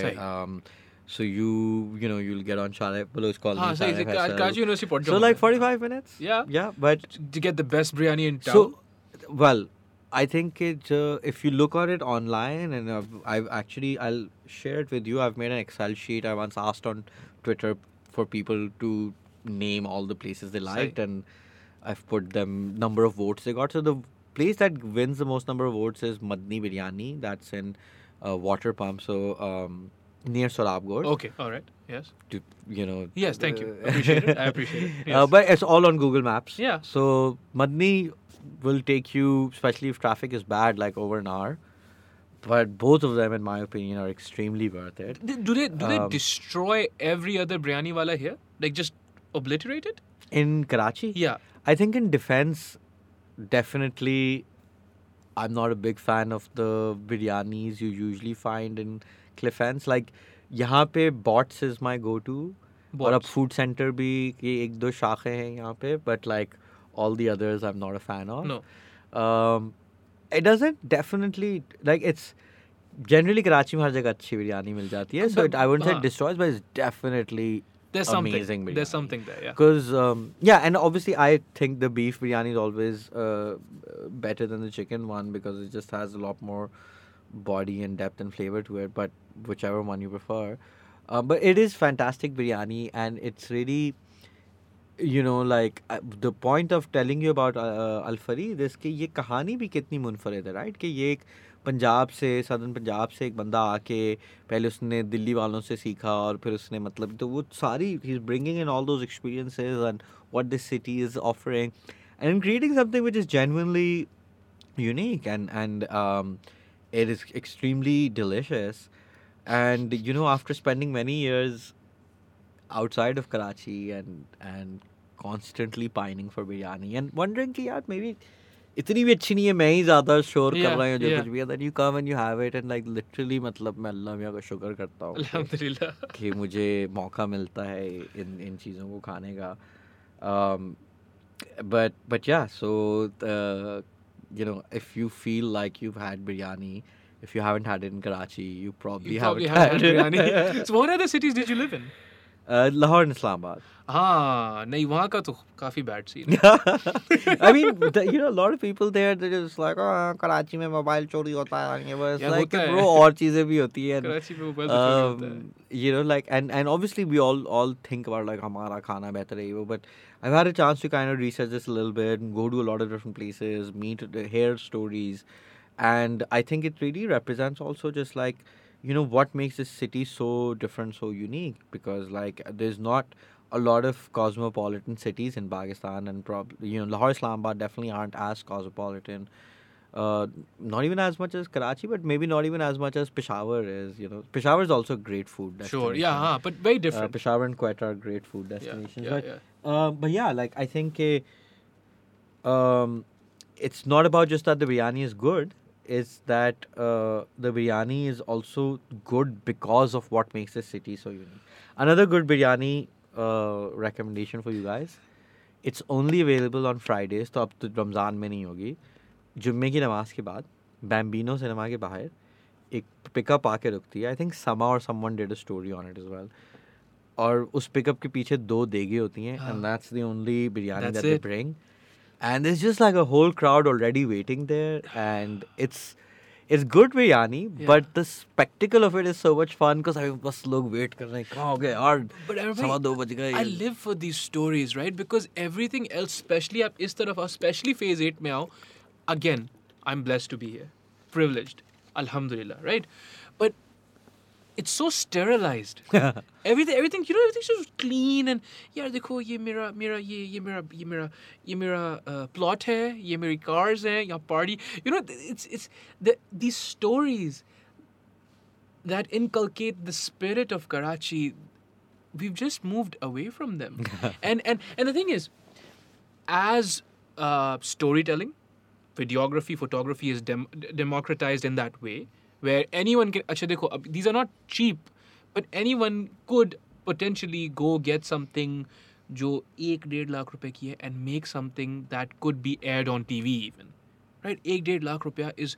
So you you know you'll get on Shara Pillow's call. Ah, so it's a So like 45 minutes. Yeah. Yeah, but to get the best biryani in town. So, well, I think it uh, if you look at it online and I've, I've, actually I'll share it with you. I've made an Excel sheet. I once asked on Twitter for people to name all the places they liked and I've put them number of votes they got. So the place that wins the most number of votes is Madni Biryani. That's in uh, Water Pump. So um, near Sohrab Goth. okay. All right. Yes. To, you know. Yes. Thank you. uh, Appreciate it. I [laughs] appreciate it. Yes. Uh, but it's all on Google Maps. Yeah. So Madni will take you, especially if traffic is bad, like over an hour. But both of them, in my opinion, are extremely worth it. Do they do they Um, destroy every other biryani wala here? Like just obliterate it? In Karachi, Yeah. I think in defense, definitely, I'm not a big fan of the biryanis you usually find in Cliff Ends. Like, यहाँ पे Bots is my go-to. और अब food centre भी की एक दो शाखें हैं यहाँ पे but like all the others I am not a fan of No. um, it doesn't definitely like it's generally में हर जगह अच्छी बिरयानी मिल जाती है so But- it, I wouldn't say हाँ. it destroys but There's something. amazing biryani. There's something there. Yeah. because um, yeah and obviously I think the beef biryani is always uh, better than the chicken one because it just has a lot more body and depth and flavor to it but whichever one you prefer um, but it is fantastic biryani and it's really you know like uh, the point of telling you about uh, Al Farid is कि ये कहानी भी कितनी मुनफरद है right कि ये एक पंजाब से सदर्न पंजाब से एक बंदा आके पहले उसने दिल्ली वालों से सीखा और फिर उसने मतलब तो वो सारी ही is bringing in all those experiences and what this city is offering and creating something which is unique and and um, it is extremely delicious and you know after spending many years outside of Karachi and and constantly pining for biryani and wondering कि यार maybe इतनी भी अच्छी नहीं है मैं ही ज़्यादा शोर कर Yeah, रहा हूँ जो yeah. कुछ भी है then you come and you have it and like literally मतलब मैं अल्लाह मियाँ का शुक्र करता हूँ कि- Alhamdulillah. कि मुझे मौका मिलता है इन इन चीज़ों को खाने का um, but but yeah so uh, you know if you feel like you've had biryani if you haven't had it in Karachi you probably, You probably haven't have had had it. biryani. so what other cities did you live in? [laughs] uh, Lahore and Islamabad हाँ नहीं वहाँ का तो काफी bad scene [laughs] I mean, the, you know, a lot of people there, they're just like, oh, Karachi में mobile चोरी होता है और ये वो It's यार, like, होता है। bro, और चीजें [laughs] भी होती हैं. कराची में मोबाइल तो चोरी होता है Um, you know, like, and and obviously we all all think about like हमारा खाना बेहतर है ये वो, but I've had a chance to kind of research this a little bit and go to a lot of different places, meet, uh, hear stories, and I think it really represents also just like, you know, what makes this city so different, so unique because like there's not a lot of cosmopolitan cities in Pakistan, and probably you know Lahore, Islamabad definitely aren't as cosmopolitan. Uh, not even as much as Karachi, but maybe not even as much as Peshawar is. You know, Peshawar is also a great food destination. Sure, yeah, हाँ, but very Uh, different. Peshawar and Quetta are great food yeah, destinations. yeah, but, yeah. Uh, but yeah, like I think uh, um, it's not about just that the biryani is good. It's that uh, the biryani is also good because of what makes the city so unique. Another good biryani uh, recommendation for you guys. It's only available on Fridays, तो अब तो रमज़ान में नहीं होगी जुम्मे की नमाज के बाद बैम्बिनो सिनेमा के बाहर एक पिकअप आके रुकती है आई थिंक समा और someone did a story on it as well और उस पिकअप के पीछे दो देगे होती हैं and that's the only biryani that they bring and it's just like a whole crowd already waiting there and it's it's good biryani but the spectacle of it is so much fun because I बस लोग wait कर रहे हैं कहाँ हो गए और सवा दो बज गए। I live for these stories right because everything else specially आप इस तरफ़ आओ स्पेशली फ़ेज़ एट में आओ again I am blessed to be here privileged अल्हम्दुलिल्लाह right right? But it's so sterilized. [laughs] everything, everything, you know, everything's just clean and yeah, देखो ये मेरा मेरा ये ये मेरा ये मेरा ये मेरा uh, plot है, ये मेरी cars हैं, यहाँ party. You know, it's it's the these stories that inculcate the spirit of Karachi. We've just moved away from them, [laughs] and and and the thing is, as uh, storytelling, videography, photography is dem- democratized in that way, where anyone can. Acha dekho, ab- these are not cheap, but anyone could potentially go get something जो एक डेढ़ लाख रुपए की है and make something that could be aired on TV even, right? एक डेढ़ लाख रुपया is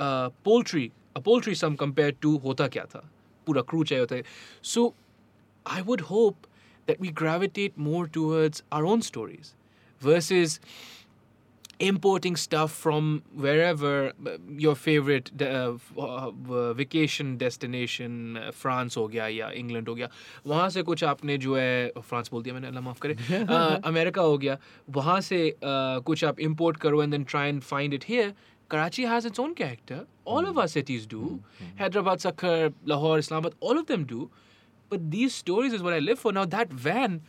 uh, poultry, a poultry sum compared to होता क्या था पूरा crew चाहिए होता है. So I would hope that we gravitate more towards our own stories versus importing stuff from wherever uh, your favorite de- uh, f- uh, uh, vacation destination uh, France हो गया या इंग्लैंड हो गया वहाँ से कुछ आपने जो है फ्रांस बोल दिया मैंने अल्लाह माफ़ करे uh, [laughs] अमेरिका हो गया वहाँ से uh, कुछ आप import करो and then try and find it here Karachi has its own character. All of our cities do. Hyderabad, Sakhar, Lahore, Islamabad, all of them do. But these stories is what I live for. Now that van,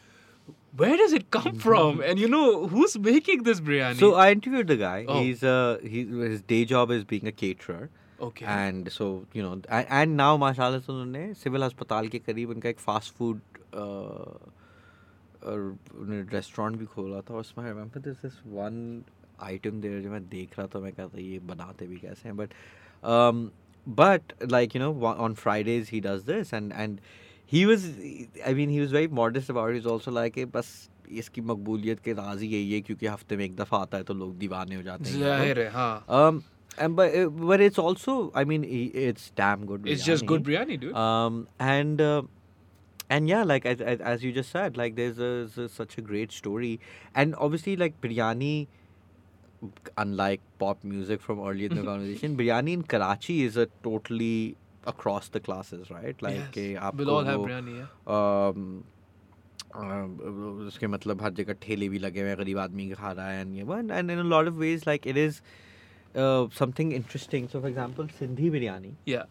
where does it come from? And you know who's making this biryani? So I interviewed the guy. Oh. He's uh, he, his day job is being a caterer. okay. And so you know, and, and now माशाल्लाह से उन्होंने civil अस्पताल के करीब उनका एक fast food restaurant भी खोला था और उसमें I remember this this one item there जो मैं देख रहा था मैं कहता ये बनाते भी कैसे हैं but but like you know wa- on Fridays he does this and and he was I mean he was very modest about it he's also like "Eh, बस इसकी मकबूलियत के राज ही यही है क्योंकि हफ्ते में एक दफ़ा आता है तो लोग दीवाने हो जाते हैं you know? जाहिर है हाँ. Um, and but uh, but it's also I mean i- it's damn good. It's just good biryani, dude. Um, and uh, and yeah, like as, as, as you just said, like there's, a, there's such a great story, and obviously like biryani, unlike pop music from earlier in the conversation, biryani in Karachi is a totally across the classes, right? Like yes. कि we'll आपको all have वो, biryani. Yeah. um, uh, उसके मतलब हर जगह ठेले भी लगे हुए हैं गरीब आदमी खा रहा है and ये वो and in a lot of ways like it is uh, something interesting so for example Sindhi biryani Yeah.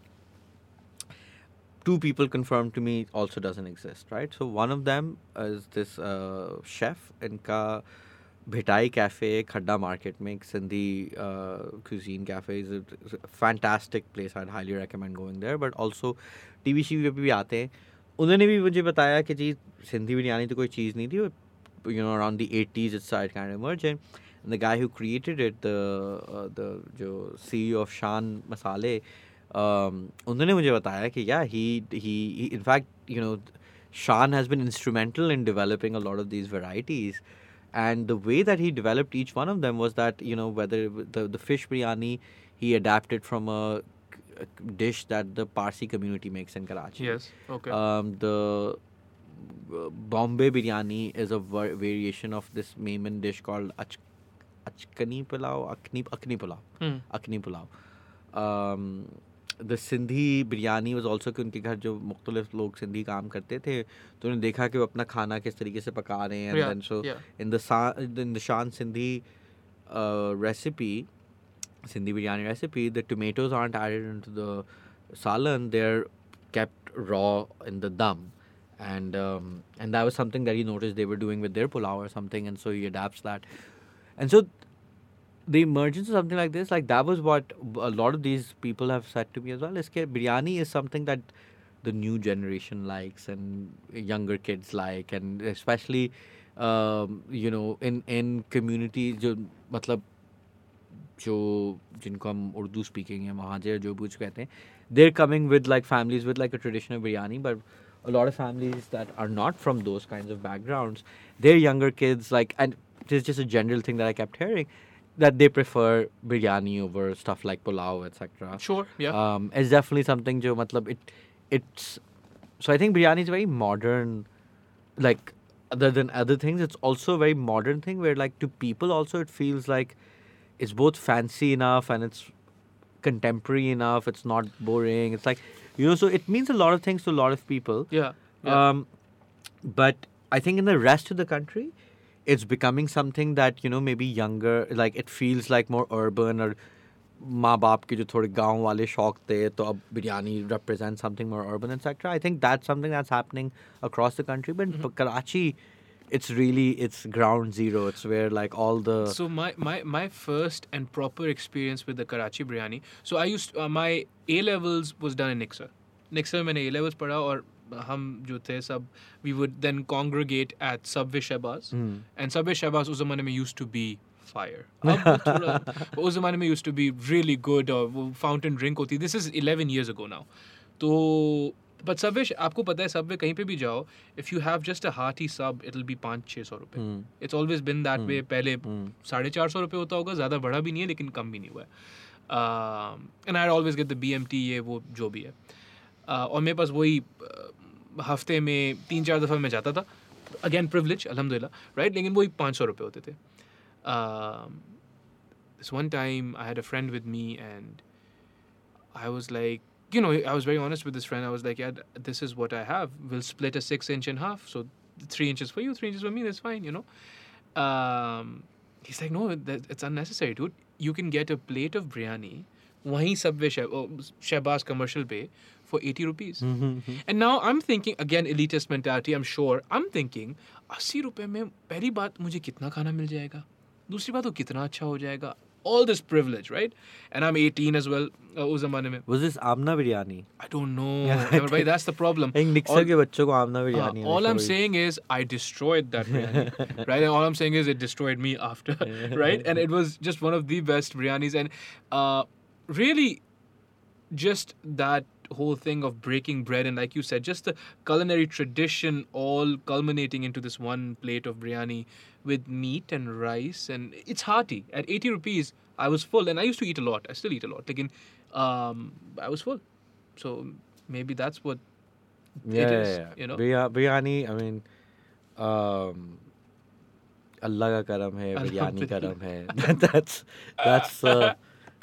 two people confirmed to me also doesn't exist right so one of them is this uh, chef इनका Bhitai cafe, Khadda market में एक Sindhi cuisine cafe is is place I highly fantastic going there but recommend T there. But also we भी आते हैं। उन्होंने भी मुझे बताया कि जी, सिंधी बिरयानी तो कोई चीज़ नहीं थी you know around the eighties it's right canned emerge and the guy who created it the जो सी ऑफ़ शान मसाले उन्होंने मुझे बताया कि या he he in fact you know Shan has been instrumental in developing a lot of these varieties and the way that he developed each one of them was that you know whether the the fish biryani he adapted from a, a dish that the Parsi community makes in Karachi. Yes. Okay. Um, the uh, Bombay biryani is a var- variation of this Memon dish called ach- achkani pulao, akni akni pulao, Hmm. akni pulao. Um, the Sindhi biryani was also कि उनके घर जो मुख्तलिफ लोग सिंधी काम करते थे तो उन्होंने देखा कि वो अपना खाना किस तरीके से पका रहे हैं Yeah, and then so yeah. in the Sa- in the Shan Sindhi uh, recipe Sindhi biryani recipe the tomatoes aren't added into the salan they're kept raw in the dum and um, and that was something that he noticed they were doing with their pulao or something and so he adapts that and so the emergence of something like this like that was what a lot of these people have said to me as well is that biryani is something that the new generation likes and younger kids like and especially um, you know in in communities जो मतलब जो जिनको हम Urdu speaking है महाजर जो भी कुछ कहते हैं they're coming with like families with like a traditional biryani but a lot of families that are not from those kinds of backgrounds their younger kids like and this is just a general thing that I kept hearing that they prefer biryani over stuff like pulao etc Sure. Yeah. um, it's definitely something jo matlab it it's so I think biryani is very modern like other than other things it's also a very modern thing where like to people also it feels like it's both fancy enough and it's contemporary enough it's not boring it's like you know so it means a lot of things to a lot of people yeah. yeah. um, but I think in the rest of the country, it's becoming something that you know maybe younger like it feels like more urban or माँ बाप के जो थोड़े गांव वाले शौक थे तो अब biryani represent something more urban etcetera I think that something that's happening across the country but it's really it's ground zero. It's where like all the so my my, my first and proper experience with the karachi biryani so i used uh, my a levels was done in Nixor Nixor मैंने a levels पढ़ा और हम जो थे सब we would then congregate at Subway Shahbaz and Subway Shahbaz उस जमाने में यूज़ टू बी फायर उस जमाने में use to be really good और वो फाउंटेन ड्रिंक होती this is eleven years ago now तो बट सबवे आपको पता है सब वे कहीं पे भी जाओ if you have just a hearty sub it will be पाँच छः सौ रुपये it's always been that way पहले hmm. साढ़े चार सौ रुपये होता होगा ज़्यादा बड़ा भी नहीं है लेकिन कम भी नहीं हुआ है. And I always get the B M T ये वो जो भी है. Uh, और मेरे पास वही uh, हफ्ते में तीन चार दफ़ा मैं जाता था अगेन प्रिवलेज अलहमदिल्ला राइट लेकिन वही पाँच सौ रुपये होते थे this one time I had a friend with me and I was like, you know, I was very honest with this friend. I was like, yeah, th- this is what I have. We'll split a six inch in half. So three inches for you, three inches for me. That's fine, you know. Um, he's like, no, that, it's unnecessary, dude. You can get a plate of biryani, wahi Subway Shah, oh, Shahbaz commercial bay for 80 rupees. Hmm. And now I'm thinking, again, elitist mentality, I'm sure. I'm thinking, 80 रुपए में पहली बात मुझे कितना खाना मिल जाएगा दूसरी बात वो कितना अच्छा हो जाएगा all this privilege right and I'm 18 as well uh, उस जमाने में was this Amna biryani I don't know [laughs] Yeah, Amar bhai, that's the problem एक निक्सर All- के बच्चों को आमना uh, बिरयानी all I'm हमेशा saying is I destroyed that biryani, [laughs] right? And all I'm saying is it destroyed me after, [laughs] right? And it was just one of the best biryanis, and uh, really, just that whole thing of breaking bread and, like you said, just the culinary tradition all culminating into this one plate of biryani with meat and rice, and it's hearty. At 80 rupees, I was full, and I used to eat a lot. I still eat a lot. Like in, um, I was full, so maybe that's what yeah, it is, yeah, yeah. you know? Birya- biryani I mean um Allah ka karam hai biryani karam hai [laughs] that's that's uh,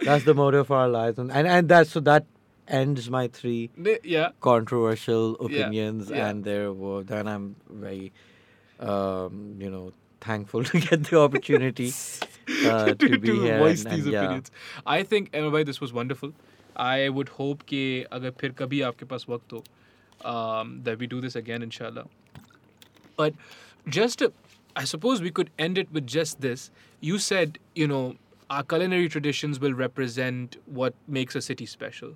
that's the motto of our lives and and, and that so that ends my three yeah. controversial Yeah, opinions yeah. and there were then I'm very um you know thankful to [laughs] get the opportunity [laughs] uh, to, be here voice and, and these yeah. opinions. I think, Emma bhai, this was wonderful. I would hope कि अगर फिर कभी आपके पास वक्त हो um, that we do this again, inshallah. But just, to, I suppose we could end it with just this. You said, you know, our culinary traditions will represent what makes a city special,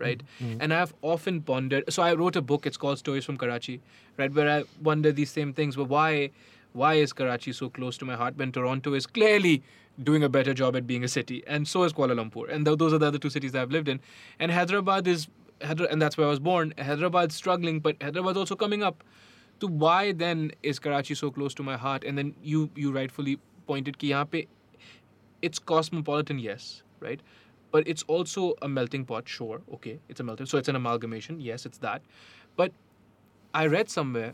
right? Mm-hmm. And I've often pondered. So I wrote a book. It's called Stories from Karachi, right? Where I wonder these same things. But why, why is Karachi so close to my heart when Toronto is clearly doing a better job at being a city, and so is Kuala Lumpur, and th- those are the other two cities I've lived in. And Hyderabad is, and that's where I was born. Hyderabad's struggling, but Hyderabad's also coming up. So why then is Karachi so close to my heart? And then you you rightfully pointed ki pe, it's cosmopolitan, yes, right? But it's also a melting pot, sure, okay, it's a melting, so it's an amalgamation, yes, it's that. But I read somewhere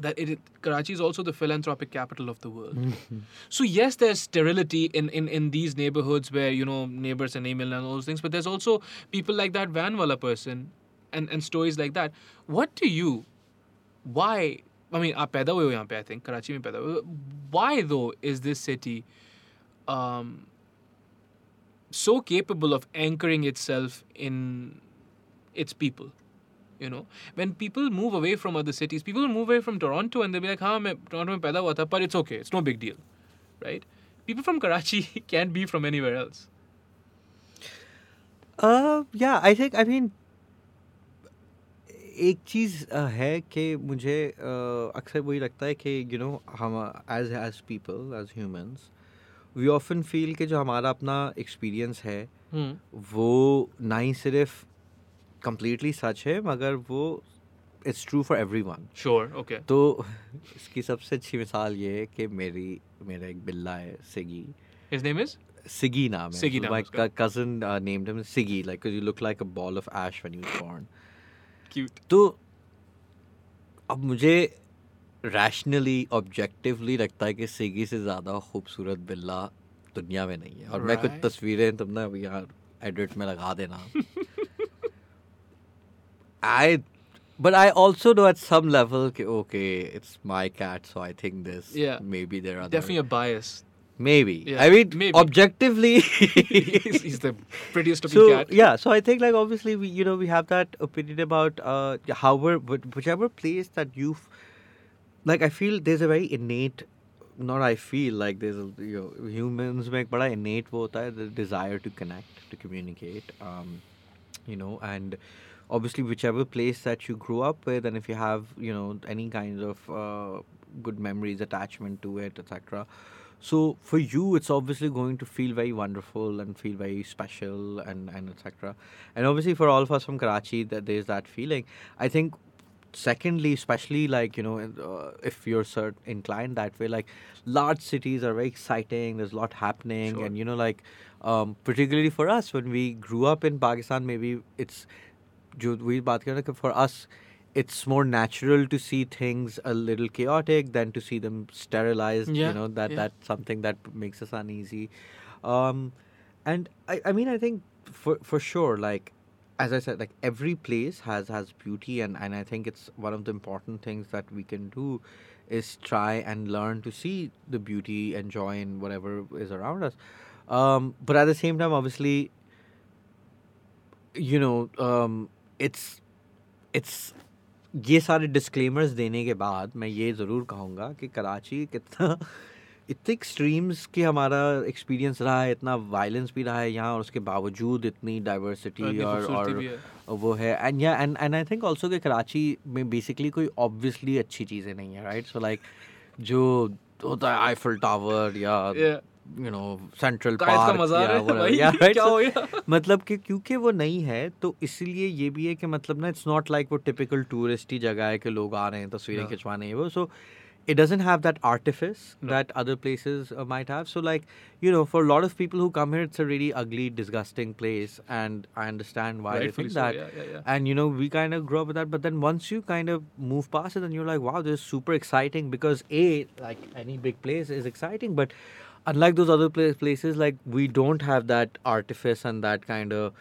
that it, Karachi is also the philanthropic capital of the world. [laughs] So yes, there's sterility in, in, in these neighborhoods where you know neighbors and email and all those things, but there's also people like that van wala person, and and stories like that. What do you? Why? I mean, आप पैदा हुए हो यहाँ पे I think Karachi में पैदा हुए हो. Why though is this city um, so capable of anchoring itself in its people? You know, when people move away from other cities, people will move away from Toronto and they'll be like, "हाँ मैं Toronto में पैदा हुआ था, but it's okay, it's no big deal, right?" People from Karachi [laughs] can't be from anywhere else. Uh, yeah, I think I mean एक चीज़ uh, है कि मुझे uh, अक्सर वही लगता है कि यू नो हम as as people as humans we often feel कि जो हमारा अपना एक्सपीरियंस है वो ना ही सिर्फ़ कम्प्लीटली सच है मगर वो it's true for everyone sure okay तो इसकी सबसे अच्छी मिसाल ये है कि मेरी मेरा एक बिल्ला है Siggy his name is Siggy नाम है। सिगी नाम my cousin named him Siggy like you look like a ball of ash when you was born cute तो अब मुझे रैशनली ऑब्जेक्टिवली लगता है कि सिगी से ज़्यादा खूबसूरत बिल्ला दुनिया में नहीं है और मैं कुछ Right. तस्वीरें तुम ना अभी यहाँ एडिट में लगा देना आई But I also know at some level, कि, okay, it's my cat, so I think this. Yeah. Maybe there are other. Definitely a bias. maybe. Yeah, I mean, maybe. objectively. [laughs] he's, he's the prettiest looking so cat. yeah, so I think like obviously we you know we have that opinion about uh however wh- whichever place that you, have like i feel there's a very innate not i feel like there's a, you know, humans make but innate wo hota hai, the desire to connect to communicate um, you know and obviously whichever place that you grew up with and if you have you know any kinds of uh, good memories attachment to it etc so for you it's obviously going to feel very wonderful and feel very special and and etc and obviously for all of us from karachi that there's that feeling. I think secondly especially like you know uh, if you're sort inclined that way like large cities are very exciting there's a lot happening sure. and you know like um, particularly for us when we grew up in pakistan maybe it's for us it's more natural to see things a little chaotic than to see them sterilized yeah, you know that yeah. that's something that makes us uneasy um, and I, I mean i think for for sure like as i said like every place has has beauty and and i think it's one of the important things that we can do is try and learn to see the beauty and joy in whatever is around us um, but at the same time obviously you know um, it's it's ये सारे disclaimers देने के बाद मैं ये ज़रूर कहूँगा कि कराची कितना इतने एक्सट्रीम्स के हमारा एक्सपीरियंस रहा है इतना वायलेंस भी रहा है यहाँ और उसके बावजूद इतनी डाइवर्सिटी और और है। वो है। And yeah and and I think also कि कराची में बेसिकली कोई ऑब्वियसली अच्छी चीज़ें नहीं है राइट सो लाइक जो होता है आईफल टावर या यू नो सेंट्रल पार्क है [laughs] [laughs] So- हो? मतलब कि क्योंकि वो नहीं है तो इसलिए ये भी है कि मतलब ना इट्स नॉट लाइक वो टिपिकल टूरिस्टी जगह है कि लोग आ रहे हैं तस्वीरें खिंचवाने वो। सो it doesn't have that artifice No. that other places uh, might have so like you know for a lot of people who come here it's a really ugly disgusting place and i understand why they think so, that yeah, yeah, yeah. and you know we kind of grew up with that but then once you kind of move past it then you're like wow this is super exciting because a like any big place is exciting but unlike those other pla- places like we don't have that artifice and that kind of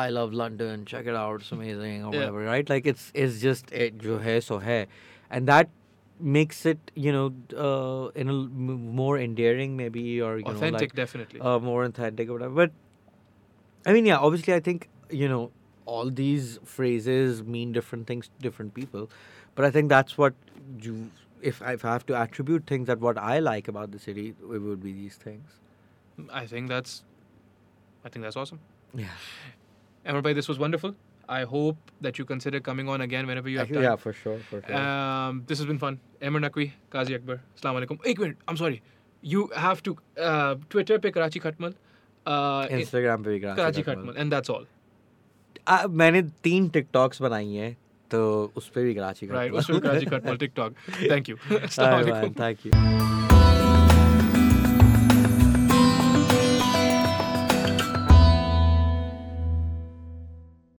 I love London. Check it out. It's amazing or whatever, right? Like it's it's just it jo hai so hai, and that makes it you know uh, in a more endearing maybe or you Authentic, know like definitely. uh, more authentic or whatever. But I mean, yeah, obviously, I think you know all these phrases mean different things to different people, but I think that's what you. If I, if I have to attribute things that what I like about the city, it would be these things. I think that's, I think that's awesome. Yeah, bhai, this was wonderful. I hope that you consider coming on again whenever you have time. Yeah, for sure. For sure. Um, this has been fun. Ahmer Naqvi, Kazi Akbar. Assalamu alaikum. Wait, I'm sorry. You have to uh, Twitter pe Karachi Khatmal. Uh, Instagram pe Karachi, Karachi Khatmal. And that's all. I have made three TikToks. Banaiye. So, us pe bhi Karachi Right, us Karachi [laughs] Khatmal TikTok. Thank you. [laughs] Assalamu. Thank you.